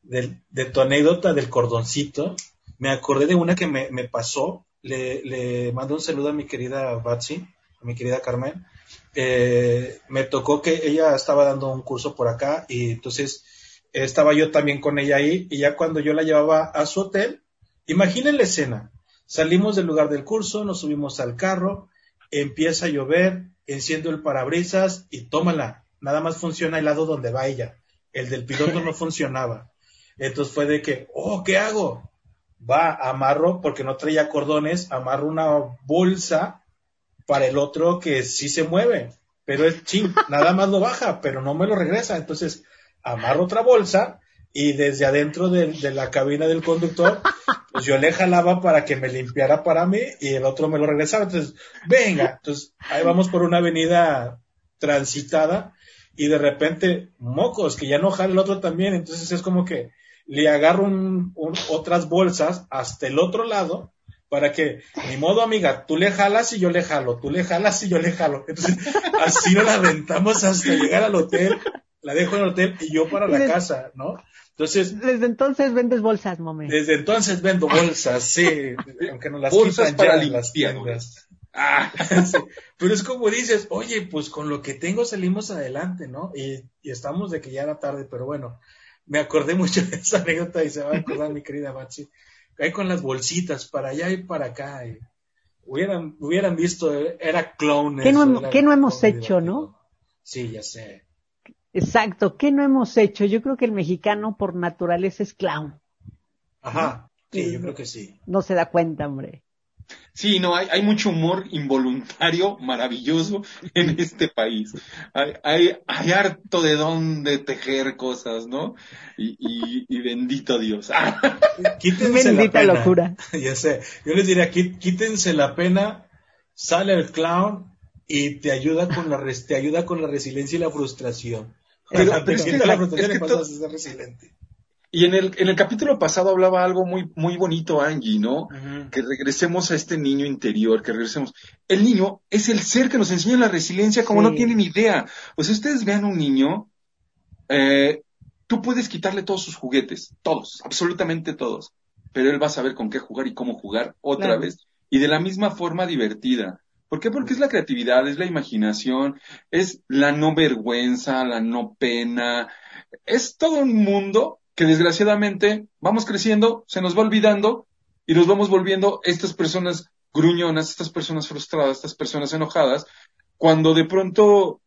de, de, tu anécdota del cordoncito me acordé de una que me, me pasó. Le, le, mando un saludo a mi querida Batsy, a mi querida Carmen. Eh, me tocó que ella estaba dando un curso por acá y entonces estaba yo también con ella ahí y ya cuando yo la llevaba a su hotel, imaginen la escena. Salimos del lugar del curso, nos subimos al carro, empieza a llover, enciendo el parabrisas y tómala. Nada más funciona el lado donde va ella. El del piloto no funcionaba. Entonces fue de que, oh, ¿qué hago? Va, amarro, porque no traía cordones, amarro una bolsa para el otro que sí se mueve, pero es ching, nada más lo baja, pero no me lo regresa. Entonces, amarro otra bolsa y desde adentro de, la cabina del conductor, pues yo le jalaba para que me limpiara para mí y el otro me lo regresaba. Entonces, venga, entonces ahí vamos por una avenida transitada y de repente, mocos, que ya no jala el otro también. Entonces es como que le agarro un, otras bolsas hasta el otro lado para que, ni modo amiga, tú le jalas y yo le jalo, tú le jalas y yo le jalo. Entonces, así nos la aventamos hasta llegar al hotel, la dejo en el hotel y yo para la casa, ¿no? Entonces. Desde entonces vendes bolsas, mami. Desde entonces vendo bolsas, sí, aunque no las bolsas para las tiendas. Ah, Pero es como dices, oye, pues con lo que tengo salimos adelante, ¿no? Y, y estamos de que ya era tarde, pero bueno, me acordé mucho de esa anécdota y se va a acordar mi querida Bachi. Ahí con las bolsitas para allá y para acá. hubieran, hubieran visto, era clown. ¿Qué no, no hemos hecho, no? Sí, ya sé. Exacto, ¿qué no hemos hecho? Yo creo que el mexicano por naturaleza es clown. Ajá, sí, yo creo que sí. No se da cuenta, hombre. Sí, no, hay, hay mucho humor involuntario maravilloso en este país. Hay, hay, hay harto de dónde tejer cosas, ¿no? Y, y, y bendito Dios. Quítense Bendita la pena. locura. ya sé. Yo les diría, quítense la pena, sale el clown y te ayuda con la, te ayuda con la resiliencia y la frustración. Pero, pero es que, la, frustración es que to... ser resiliente. Y en el, en el capítulo pasado hablaba algo muy, muy bonito, Angie, ¿no? Que regresemos a este niño interior, que regresemos. El niño es el ser que nos enseña la resiliencia como no tienen idea. O sea, ustedes vean un niño, eh, tú puedes quitarle todos sus juguetes, todos, absolutamente todos, pero él va a saber con qué jugar y cómo jugar otra vez. Y de la misma forma divertida. ¿Por qué? Porque es la creatividad, es la imaginación, es la no vergüenza, la no pena, es todo un mundo que desgraciadamente vamos creciendo, se nos va olvidando y nos vamos volviendo estas personas gruñonas, estas personas frustradas, estas personas enojadas, cuando de pronto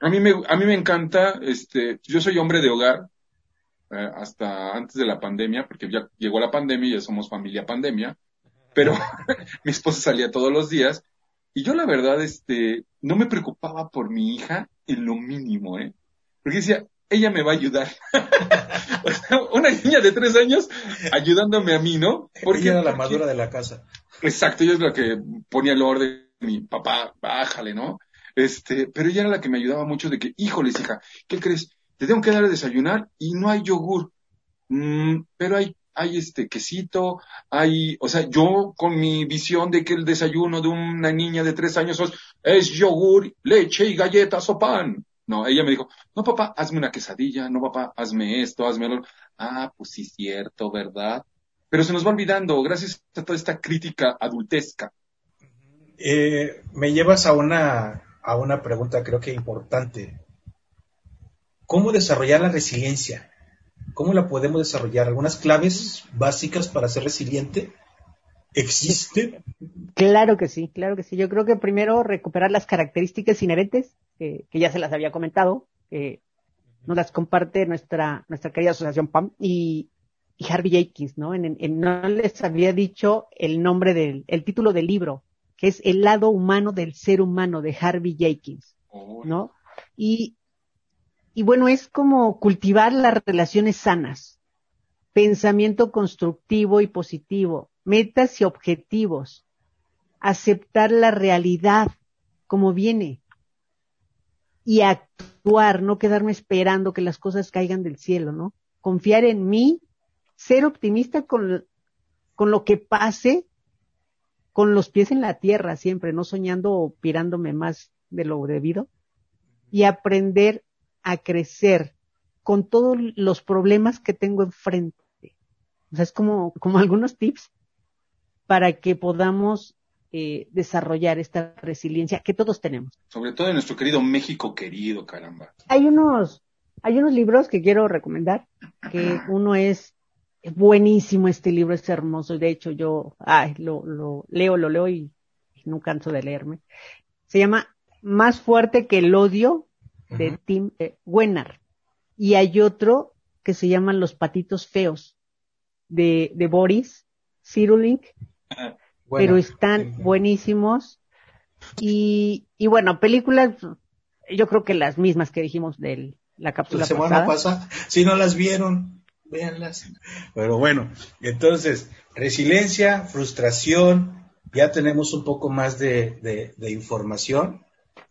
a mí me, a mí me encanta, este, yo soy hombre de hogar, eh, hasta antes de la pandemia, porque ya llegó la pandemia y ya somos familia pandemia, pero mi esposa salía todos los días y yo la verdad, este, no me preocupaba por mi hija en lo mínimo, ¿eh? Porque decía, ella me va a ayudar. una niña de tres años ayudándome a mí, ¿no? Porque ella era la madura de la casa. Exacto, ella es la que ponía el orden, mi papá, bájale, ¿no? Este, pero ella era la que me ayudaba mucho de que, híjoles, hija, ¿qué crees? Te tengo que dar a desayunar y no hay yogur. Mm, pero hay, hay este quesito, hay, o sea, yo con mi visión de que el desayuno de una niña de tres años es yogur, leche y galletas o pan. No, ella me dijo, no papá, hazme una quesadilla, no papá, hazme esto, hazme lo. Ah, pues sí, cierto, ¿verdad? Pero se nos va olvidando, gracias a toda esta crítica adultesca. Eh, me llevas a una, a una pregunta creo que importante. ¿Cómo desarrollar la resiliencia? ¿Cómo la podemos desarrollar? ¿Algunas claves básicas para ser resiliente? ¿Existe? Claro que sí, claro que sí. Yo creo que primero recuperar las características inherentes, que ya se las había comentado, que nos las comparte nuestra, nuestra querida asociación PAM y, Harvey Jenkins, ¿no? En, no les había dicho el nombre del, el título del libro, que es El lado humano del ser humano de Harvey Jenkins, ¿no? Y, y bueno, es como cultivar las relaciones sanas, pensamiento constructivo y positivo, metas y objetivos, aceptar la realidad como viene y actuar, no quedarme esperando que las cosas caigan del cielo, ¿no? Confiar en mí, ser optimista con, con lo que pase, con los pies en la tierra siempre, no soñando o pirándome más de lo debido, y aprender a crecer con todos los problemas que tengo enfrente. O sea, es como, como algunos tips para que podamos eh, desarrollar esta resiliencia que todos tenemos. Sobre todo en nuestro querido México querido, caramba. Hay unos, hay unos libros que quiero recomendar, que uno es buenísimo este libro, es hermoso, y de hecho yo, ay, lo, lo leo, lo leo y, no canso de leerme. Se llama Más fuerte que el odio de Tim eh, Wenner. Y hay otro que se llama Los patitos feos de, de Boris Cyrulnik. Pero están buenísimos. Y, y bueno, películas, yo creo que las mismas que dijimos de la cápsula la semana pasada. Si no las vieron, véanlas. Pero bueno, entonces, resiliencia, frustración, ya tenemos un poco más de, de, información.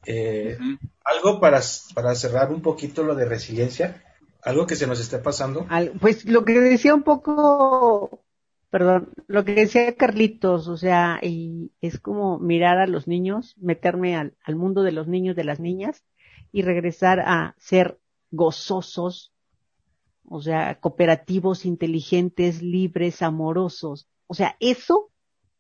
Eh, algo para, para cerrar un poquito lo de resiliencia, algo que se nos esté pasando. pues lo que decía un poco perdón, lo que decía Carlitos, o sea, y es como mirar a los niños, meterme al, mundo de los niños, de las niñas, y regresar a ser gozosos, o sea, cooperativos, inteligentes, libres, amorosos. O sea, eso,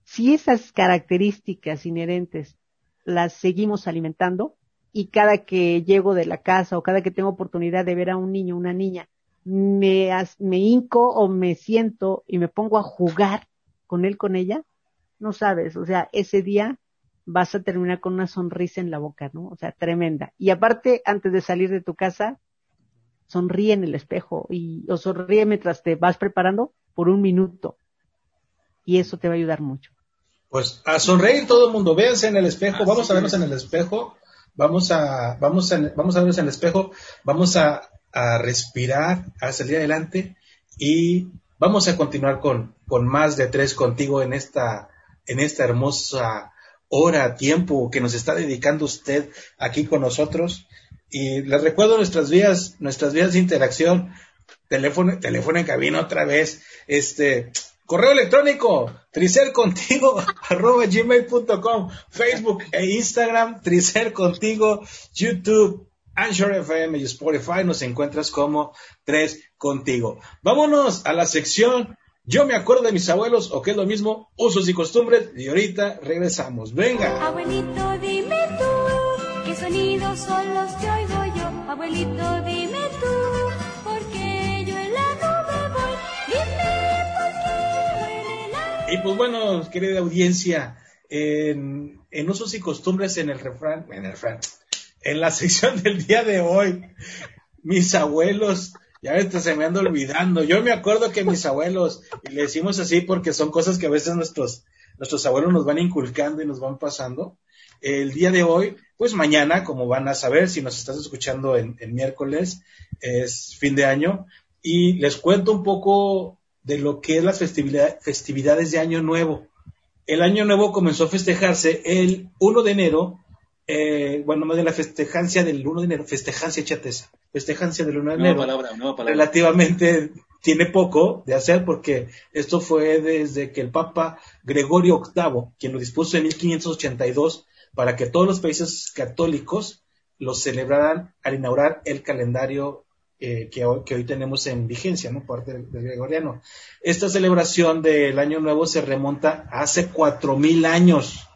si esas características inherentes las seguimos alimentando, y cada que llego de la casa o cada que tengo oportunidad de ver a un niño, una niña, me, me hinco o me siento y me pongo a jugar con él, con ella, no sabes, o sea, ese día vas a terminar con una sonrisa en la boca, ¿no? O sea, tremenda. Y aparte, antes de salir de tu casa, sonríe en el espejo y o sonríe mientras te vas preparando por un minuto. Y eso te va a ayudar mucho. Pues a sonreír todo el mundo, véanse en el espejo, vamos a vernos en el espejo, vamos a, vamos a, vamos a vernos en el espejo, vamos a a respirar, a salir adelante. Y vamos a continuar con, con más de tres contigo en esta, en esta hermosa hora, tiempo que nos está dedicando usted aquí con nosotros. Y les recuerdo nuestras vías, nuestras vías de interacción, teléfono, teléfono en cabina otra vez, este, correo electrónico, tricercontigo, arroba gmail.com, Facebook e Instagram, tricercontigo, YouTube, Anchor FM y Spotify nos encuentras como tres contigo. Vámonos a la sección Yo me acuerdo de mis abuelos o que es lo mismo, usos y costumbres y ahorita regresamos. Venga. Abuelito, dime tú, qué sonidos son los que oigo yo. Abuelito, dime tú, porque yo en la nube voy. Dime por qué Y pues bueno, querida audiencia, en, en usos y costumbres en el refrán, en el refrán, en la sección del día de hoy, mis abuelos, ya ahorita se me ando olvidando. Yo me acuerdo que mis abuelos, y le decimos así porque son cosas que a veces nuestros, nuestros abuelos nos van inculcando y nos van pasando. El día de hoy, pues mañana, como van a saber, si nos estás escuchando en, miércoles, es fin de año, y les cuento un poco de lo que es las festividades de Año Nuevo. El Año Nuevo comenzó a festejarse el 1 de enero, eh, bueno, más de la festejancia del 1 de enero, festejancia chateza, festejancia del 1 de enero. palabra, nueva palabra. Relativamente tiene poco de hacer porque esto fue desde que el Papa Gregorio VIII, quien lo dispuso en 1582 para que todos los países católicos lo celebraran al inaugurar el calendario eh, que, hoy, que, hoy, tenemos en vigencia, ¿no? Parte del, gregoriano. Esta celebración del Año Nuevo se remonta a hace cuatro mil años.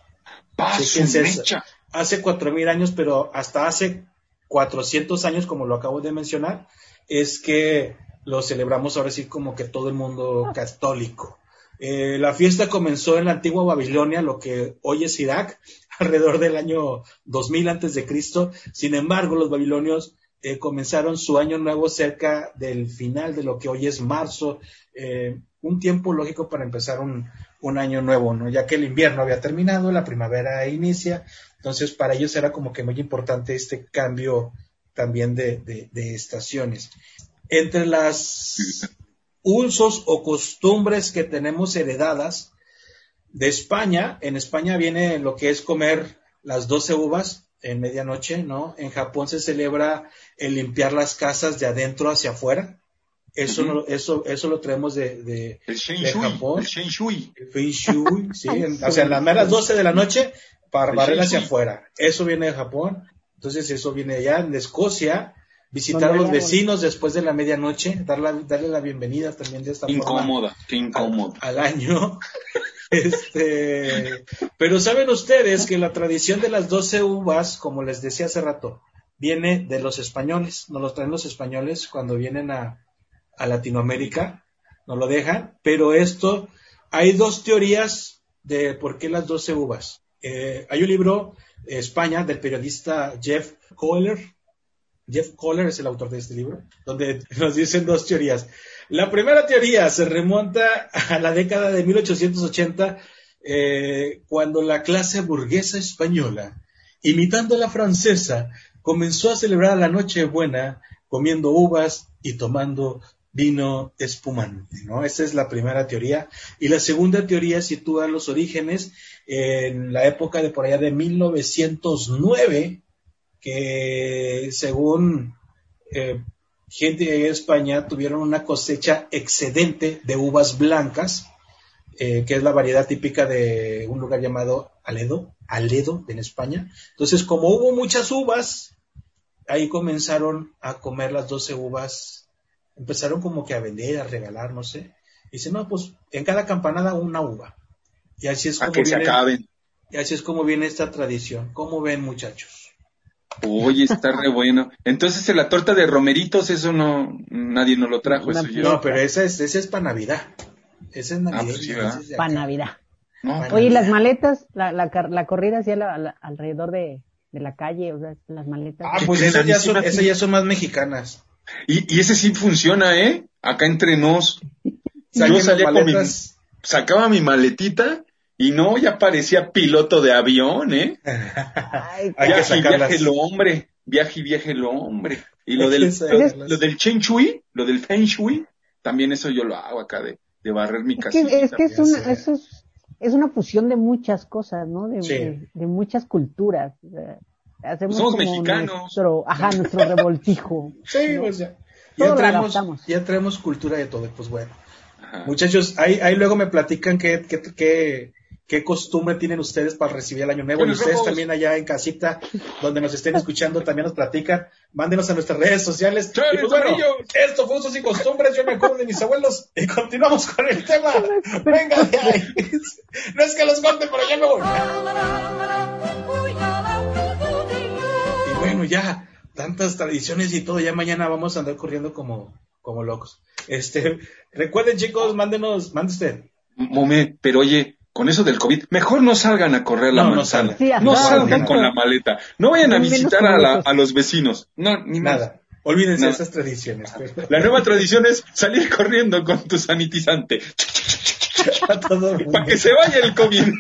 Hace cuatro mil años, pero hasta hace 400 años, como lo acabo de mencionar, es que lo celebramos ahora sí como que todo el mundo católico. Eh, la fiesta comenzó en la antigua Babilonia, lo que hoy es Irak, alrededor del año 2000 antes de Cristo. Sin embargo, los babilonios eh, comenzaron su año nuevo cerca del final de lo que hoy es marzo, eh, un tiempo lógico para empezar un, año nuevo, ¿no? Ya que el invierno había terminado, la primavera inicia, entonces para ellos era como que muy importante este cambio también de, estaciones. Entre las usos o costumbres que tenemos heredadas de España, en España viene lo que es comer las doce uvas, en medianoche, ¿no? En Japón se celebra el limpiar las casas de adentro hacia afuera. Eso, no, eso, eso lo traemos de, de, el de Japón. El Feng Shui. El Feng Shui, sí. o sea, en las meras 12 de la noche, para barrer hacia afuera. Eso viene de Japón. Entonces, eso viene allá. De Escocia, visitar a los vecinos después de la medianoche, darle, darle la bienvenida también de esta incómoda, forma. Qué incómodo. Al, al año. Este, pero saben ustedes que la tradición de las doce uvas, como les decía hace rato, viene de los españoles. Nos lo traen los españoles cuando vienen a, Latinoamérica, nos lo dejan. Pero esto, hay dos teorías de por qué las doce uvas. Eh, hay un libro, España, del periodista Jeff Kohler. Jeff Kohler es el autor de este libro, donde nos dicen dos teorías. La primera teoría se remonta a la década de 1880, eh, cuando la clase burguesa española, imitando a la francesa, comenzó a celebrar la Nochebuena comiendo uvas y tomando vino espumante, ¿no? Esa es la primera teoría. Y la segunda teoría sitúa los orígenes en la época de por allá de 1909, que según eh, gente de España tuvieron una cosecha excedente de uvas blancas, eh, que es la variedad típica de un lugar llamado Aledo, Aledo en España. Entonces, como hubo muchas uvas, ahí comenzaron a comer las 12 uvas, empezaron como que a vender, a regalar, no sé. Y dicen, no, pues en cada campanada una uva. Y así es como, viene, Y así es como viene esta tradición. ¿Cómo ven, muchachos? Oye, está re bueno. Entonces, la torta de romeritos, eso no, nadie nos lo trajo. eso no, pero esa es, esa es para Navidad. Esa es Navidad. Ah, pues para Navidad. Oye, las maletas, la, la, la corrida hacia la, alrededor de, de, la calle, o sea, las maletas. Ah, pues esas ya, son, esas ya son más mexicanas. Y, y ese sí funciona, ¿eh? Acá entre nos. Yo salía con mi, sacaba mi maletita y no, ya parecía piloto de avión, ¿eh? viaje y viaje el hombre, viaje y viaje el hombre. Y lo del, lo, del Chen Shui, lo del Feng Shui, también eso yo lo hago acá de, de barrer mi casa. Es que es, una, eso es, es, una fusión de muchas cosas, ¿no? De, de, muchas culturas. Hacemos Somos mexicanos. Nuestro, ajá, nuestro revoltijo. Sí, pues ya. Ya traemos, ya traemos cultura de todo, pues bueno. Muchachos, ahí, ahí luego me platican qué, qué, qué, qué costumbre tienen ustedes para recibir el año nuevo. Y ustedes también allá en casita, donde nos estén escuchando, también nos platican. Mándenos a nuestras redes sociales. y pues, bueno, esto fue usos y costumbres. Yo me acuerdo de mis abuelos. Y continuamos con el tema. Venga de ahí. No es que los conte, pero ya me voy. Bueno, ya, tantas tradiciones y todo. Ya mañana vamos a andar corriendo como, como locos. Este, recuerden chicos, mándenos, mande usted. Mome, pero oye, con eso del COVID, mejor no salgan a correr la manzana. No, salgan con la maleta. No vayan a visitar a, los vecinos. No, ni nada. Olvídense de esas tradiciones. La nueva tradición es salir corriendo con tu sanitizante. Para que se vaya el COVID.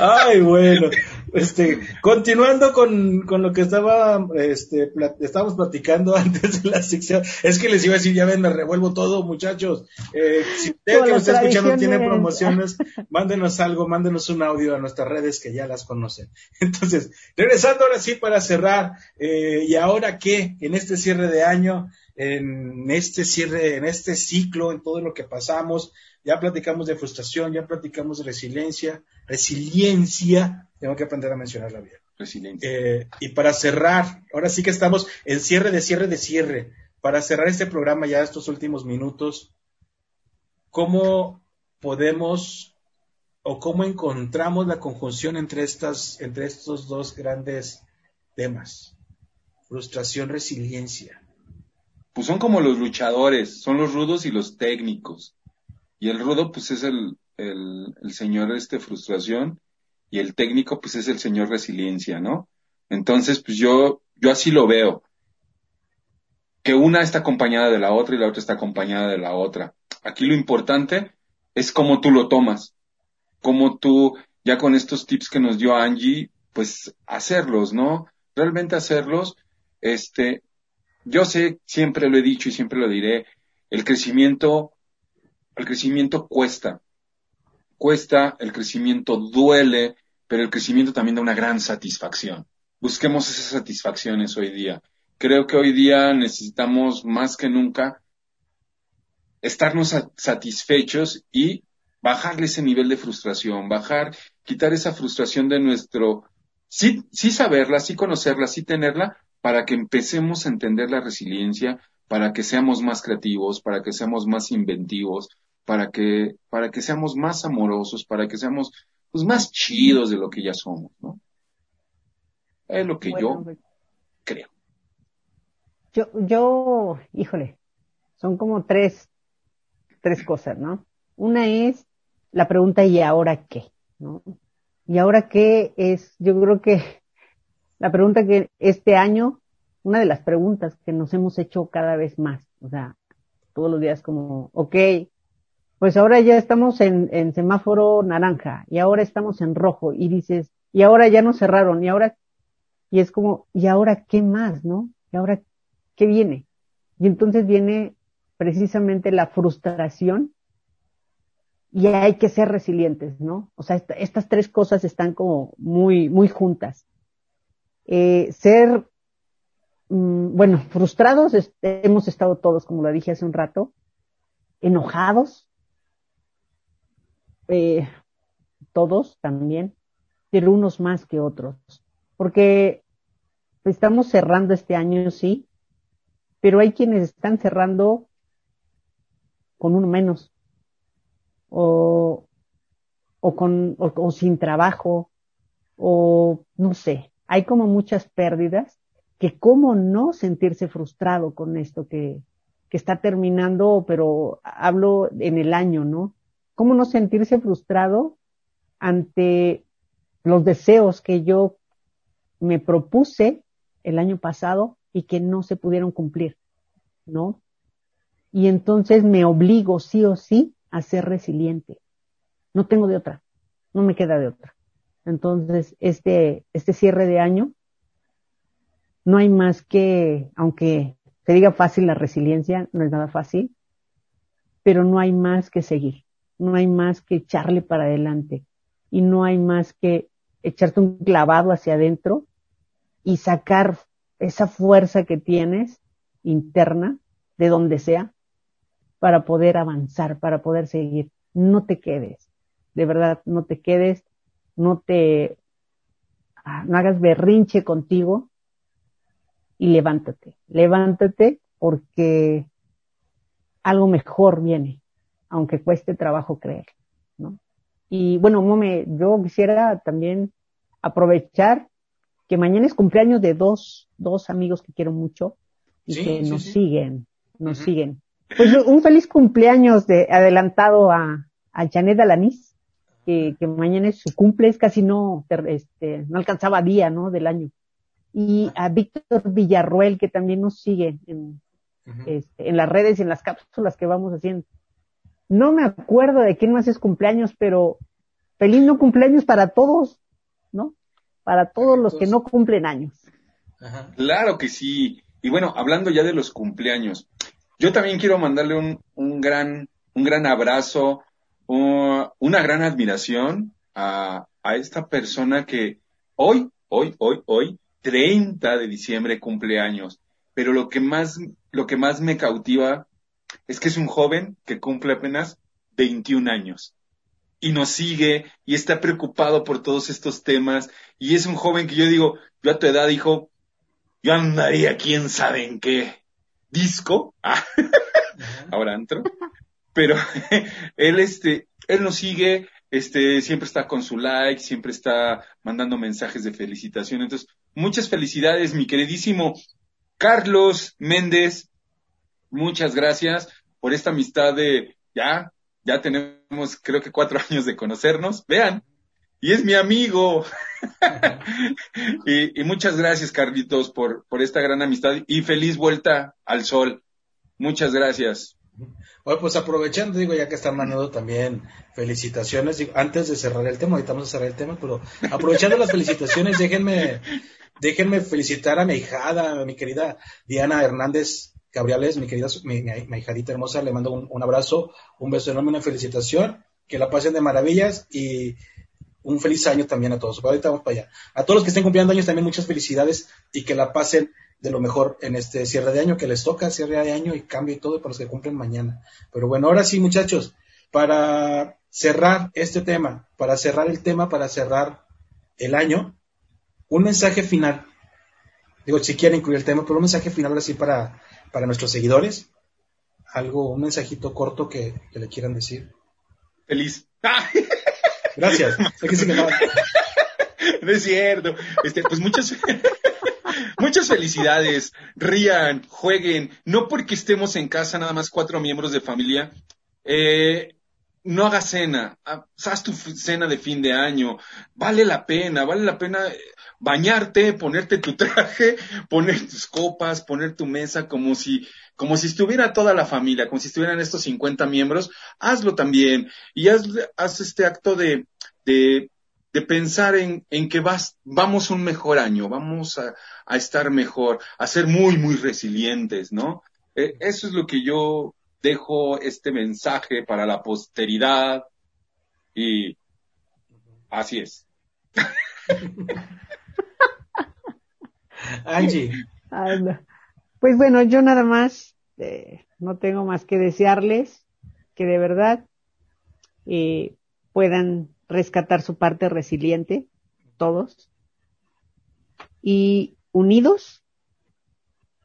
Ay, bueno. Este, continuando con, con lo que estaba, este, estábamos platicando antes de la sección, es que les iba a decir, ya ven, me revuelvo todo, muchachos. Eh, si usted que me está escuchando tiene promociones, mándenos algo, mándenos un audio a nuestras redes que ya las conocen. Entonces, regresando ahora sí para cerrar, eh, y ahora qué, en este cierre de año, en este cierre, en este ciclo, en todo lo que pasamos, ya platicamos de frustración, ya platicamos de resiliencia, resiliencia, tengo que aprender a mencionarla bien. Resiliencia. Eh, y para cerrar, ahora sí que estamos en cierre de cierre de cierre, para cerrar este programa ya estos últimos minutos, ¿cómo podemos o cómo encontramos la conjunción entre estas, entre estos dos grandes temas? Frustración, resiliencia. Pues son como los luchadores, son los rudos y los técnicos. Y el rudo, pues es el, el, señor este frustración y el técnico, pues es el señor resiliencia, ¿no? Entonces, pues yo, yo así lo veo. Que una está acompañada de la otra y la otra está acompañada de la otra. Aquí lo importante es cómo tú lo tomas. Cómo tú, ya con estos tips que nos dio Angie, pues hacerlos, ¿no? Realmente hacerlos, este, yo sé, siempre lo he dicho y siempre lo diré, el crecimiento el crecimiento cuesta. Cuesta, el crecimiento duele, pero el crecimiento también da una gran satisfacción. Busquemos esas satisfacciones hoy día. Creo que hoy día necesitamos más que nunca estarnos satisfechos y bajarle ese nivel de frustración, bajar, quitar esa frustración de nuestro, sí, sí saberla, sí conocerla, sí tenerla, para que empecemos a entender la resiliencia, para que seamos más creativos, para que seamos más inventivos, para que, para que seamos más amorosos, para que seamos pues, más chidos de lo que ya somos, ¿no? Es lo que yo pues, creo. Yo, yo, híjole, son como tres, tres cosas, ¿no? Una es la pregunta ¿y ahora qué? ¿no? ¿Y ahora qué es? Yo creo que la pregunta que este año, una de las preguntas que nos hemos hecho cada vez más, o sea, todos los días como, ok, pues ahora ya estamos en, semáforo naranja y ahora estamos en rojo y dices, y ahora ya nos cerraron y ahora, y es como, y ahora qué más, ¿no? Y ahora qué viene. Y entonces viene precisamente la frustración y hay que ser resilientes, ¿no? O sea, estas tres cosas están como muy, muy juntas. Eh, ser, mm, bueno, frustrados hemos estado todos, como lo dije hace un rato, enojados, eh, todos también, pero unos más que otros, porque estamos cerrando este año, sí, pero hay quienes están cerrando con uno menos, o, o con, o, sin trabajo, o no sé, hay como muchas pérdidas que cómo no sentirse frustrado con esto que, que está terminando, pero hablo en el año, ¿no? ¿Cómo no sentirse frustrado ante los deseos que yo me propuse el año pasado y que no se pudieron cumplir? ¿No? Y entonces me obligo sí o sí a ser resiliente. No tengo de otra. No me queda de otra. Entonces, este, este cierre de año, no hay más que, aunque se diga fácil la resiliencia, no es nada fácil, pero no hay más que seguir no hay más que echarle para adelante y no hay más que echarte un clavado hacia adentro y sacar esa fuerza que tienes interna, de donde sea, para poder avanzar, para poder seguir. No te quedes, de verdad, no te quedes, no te, ah, no hagas berrinche contigo y levántate, levántate porque algo mejor viene, aunque cueste trabajo creer, ¿no? Y bueno, Mome, yo quisiera también aprovechar que mañana es cumpleaños de dos, dos amigos que quiero mucho y que nos siguen, nos siguen. Pues un feliz cumpleaños de adelantado a, a Janet Alanis, que, que mañana es su cumple, es casi no, este, no alcanzaba día, ¿no? Del año. Y a Víctor Villarruel, que también nos sigue en, este, en las redes y en las cápsulas que vamos haciendo. No me acuerdo de quién más es cumpleaños, pero feliz no cumpleaños para todos, ¿no? para todos los que no cumplen años. Claro que sí. Y bueno, hablando ya de los cumpleaños, yo también quiero mandarle un, un gran, un gran abrazo, una gran admiración a, a esta persona que hoy, hoy, hoy, hoy, 30 de diciembre cumpleaños. Pero lo que más, lo que más me cautiva es que es un joven que cumple apenas 21 años y nos sigue y está preocupado por todos estos temas y es un joven que yo digo, yo a tu edad, hijo, yo andaría quién sabe en qué disco, ah, ahora entro, pero él este, él nos sigue, este, siempre está con su like, siempre está mandando mensajes de felicitación, entonces, muchas felicidades, mi queridísimo Carlos Méndez, muchas gracias por esta amistad de, ya, ya tenemos creo que cuatro años de conocernos, vean, y es mi amigo. y, muchas gracias, Carlitos, por, por esta gran amistad y feliz vuelta al sol. Muchas gracias. Bueno, pues aprovechando, digo, ya que están mandando también felicitaciones, antes de cerrar el tema, ahorita vamos a cerrar el tema, pero aprovechando las felicitaciones, déjenme, déjenme felicitar a mi hijada, a mi querida Diana Hernández Gabriales, mi querida, mi, mi, hijadita hermosa, le mando un, un, abrazo, un beso enorme, una felicitación, que la pasen de maravillas y un feliz año también a todos. Ahorita vamos para allá. A todos los que estén cumpliendo años también muchas felicidades y que la pasen de lo mejor en este cierre de año que les toca, cierre de año y cambio y todo para los que cumplen mañana. Pero bueno, ahora sí, muchachos, para cerrar este tema, para cerrar el tema, para cerrar el año, un mensaje final. Digo, si quieren incluir el tema, pero un mensaje final ahora sí para, para nuestros seguidores. Algo, un mensajito corto que, que le quieran decir. Feliz. Gracias. no es cierto. Este, pues muchas, muchas felicidades. Rían, jueguen. No porque estemos en casa nada más cuatro miembros de familia. Eh, no hagas cena. Ah, haz tu cena de fin de año. Vale la pena, vale la pena bañarte, ponerte tu traje, poner tus copas, poner tu mesa como si como si estuviera toda la familia, como si estuvieran estos 50 miembros, hazlo también y haz, haz este acto de, de, de pensar en, en que vas, vamos un mejor año, vamos a, a estar mejor, a ser muy, muy resilientes, ¿no? Eh, eso es lo que yo dejo este mensaje para la posteridad y así es. Angie. Pues bueno, yo nada más, eh, no tengo más que desearles que de verdad eh, puedan rescatar su parte resiliente, todos, y unidos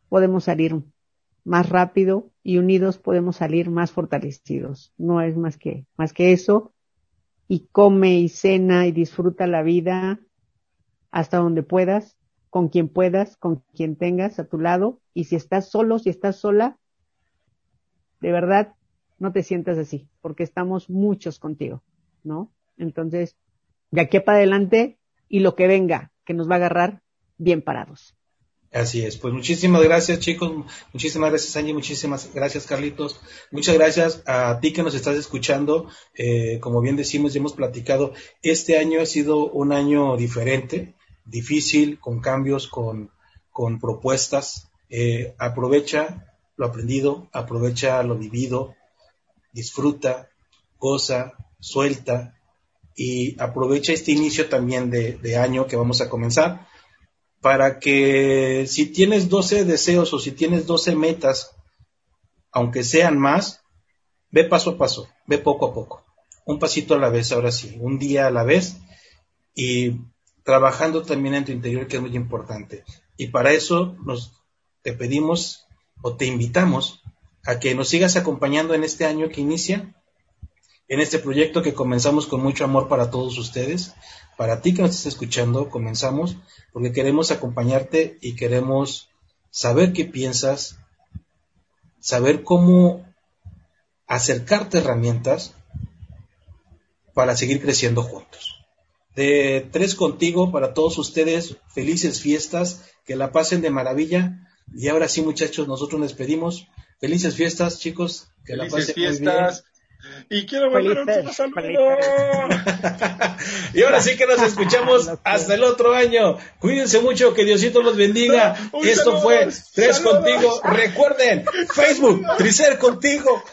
podemos salir más rápido y unidos podemos salir más fortalecidos. No es más que, más que eso. Y come y cena y disfruta la vida hasta donde puedas con quien puedas, con quien tengas a tu lado. Y si estás solo, si estás sola, de verdad, no te sientas así, porque estamos muchos contigo, ¿no? Entonces, de aquí para adelante y lo que venga, que nos va a agarrar bien parados. Así es, pues muchísimas gracias chicos, muchísimas gracias Angie, muchísimas gracias Carlitos, muchas gracias a ti que nos estás escuchando, eh, como bien decimos y hemos platicado, este año ha sido un año diferente, difícil, con cambios, con, con propuestas. Eh, aprovecha lo aprendido, aprovecha lo vivido, disfruta, goza, suelta y aprovecha este inicio también de, de, año que vamos a comenzar para que si tienes 12 deseos o si tienes 12 metas, aunque sean más, ve paso a paso, ve poco a poco, un pasito a la vez, ahora sí, un día a la vez y trabajando también en tu interior, que es muy importante. Y para eso nos te pedimos o te invitamos a que nos sigas acompañando en este año que inicia, en este proyecto que comenzamos con mucho amor para todos ustedes. Para ti que nos estás escuchando, comenzamos porque queremos acompañarte y queremos saber qué piensas, saber cómo acercarte herramientas para seguir creciendo juntos de Tres Contigo para todos ustedes. Felices fiestas, que la pasen de maravilla. Y ahora sí, muchachos, nosotros nos despedimos. Felices fiestas, chicos. Que Felices la pasen fiestas. Y quiero mandar un saludo. y ahora sí que nos escuchamos hasta el otro año. Cuídense mucho, que Diosito los bendiga. Esto fue Tres Contigo. Recuerden, Facebook, Tricer Contigo.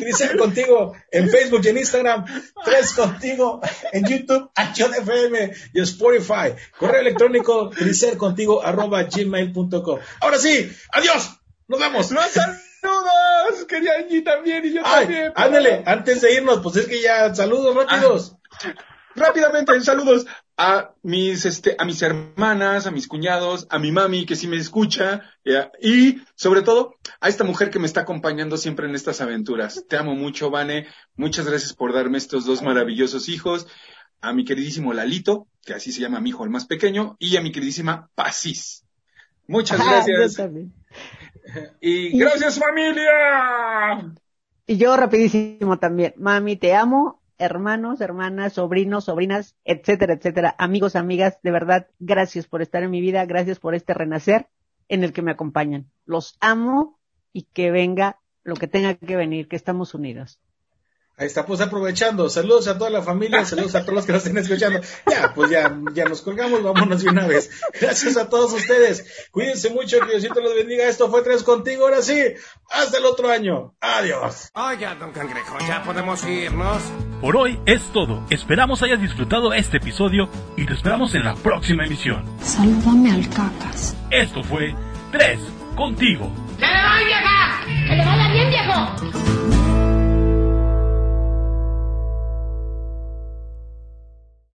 Tricer Contigo en Facebook y en Instagram. Tres Contigo en YouTube, Acción FM y Spotify. Correo electrónico, tricercontigo arroba gmail.com. Ahora sí, adiós. Nos vemos. Saludos, quería Angie también y yo también. Ándale, antes de irnos, pues es que ya, saludos rápidos. Ah, rápidamente, saludos a mis, este, a mis hermanas, a mis cuñados, a mi mami que sí me escucha, y sobre todo a esta mujer que me está acompañando siempre en estas aventuras. Te amo mucho, Vane. Muchas gracias por darme estos dos maravillosos hijos. A mi queridísimo Lalito, que así se llama mi hijo el más pequeño, y a mi queridísima Pasis. Muchas ah, gracias. Y gracias familia. Y yo rapidísimo también. Mami, te amo. Hermanos, hermanas, sobrinos, sobrinas, etcétera, etcétera. Amigos, amigas, de verdad, gracias por estar en mi vida. Gracias por este renacer en el que me acompañan. Los amo y que venga lo que tenga que venir, que estamos unidos. Ahí está, pues aprovechando. Saludos a toda la familia, saludos a todos los que nos estén escuchando. Ya, pues ya, ya nos colgamos, vámonos de una vez. Gracias a todos ustedes. Cuídense mucho, que Diosito los bendiga. Esto fue Tres Contigo, ahora sí. Hasta el otro año. Adiós. Oiga, don Cangrejo, ya podemos irnos. Por hoy es todo. Esperamos hayas disfrutado este episodio y te esperamos en la próxima emisión. Salúdame al cacas. Esto fue Tres Contigo. ¡Que le doy, vieja! ¡Que le vaya bien, viejo!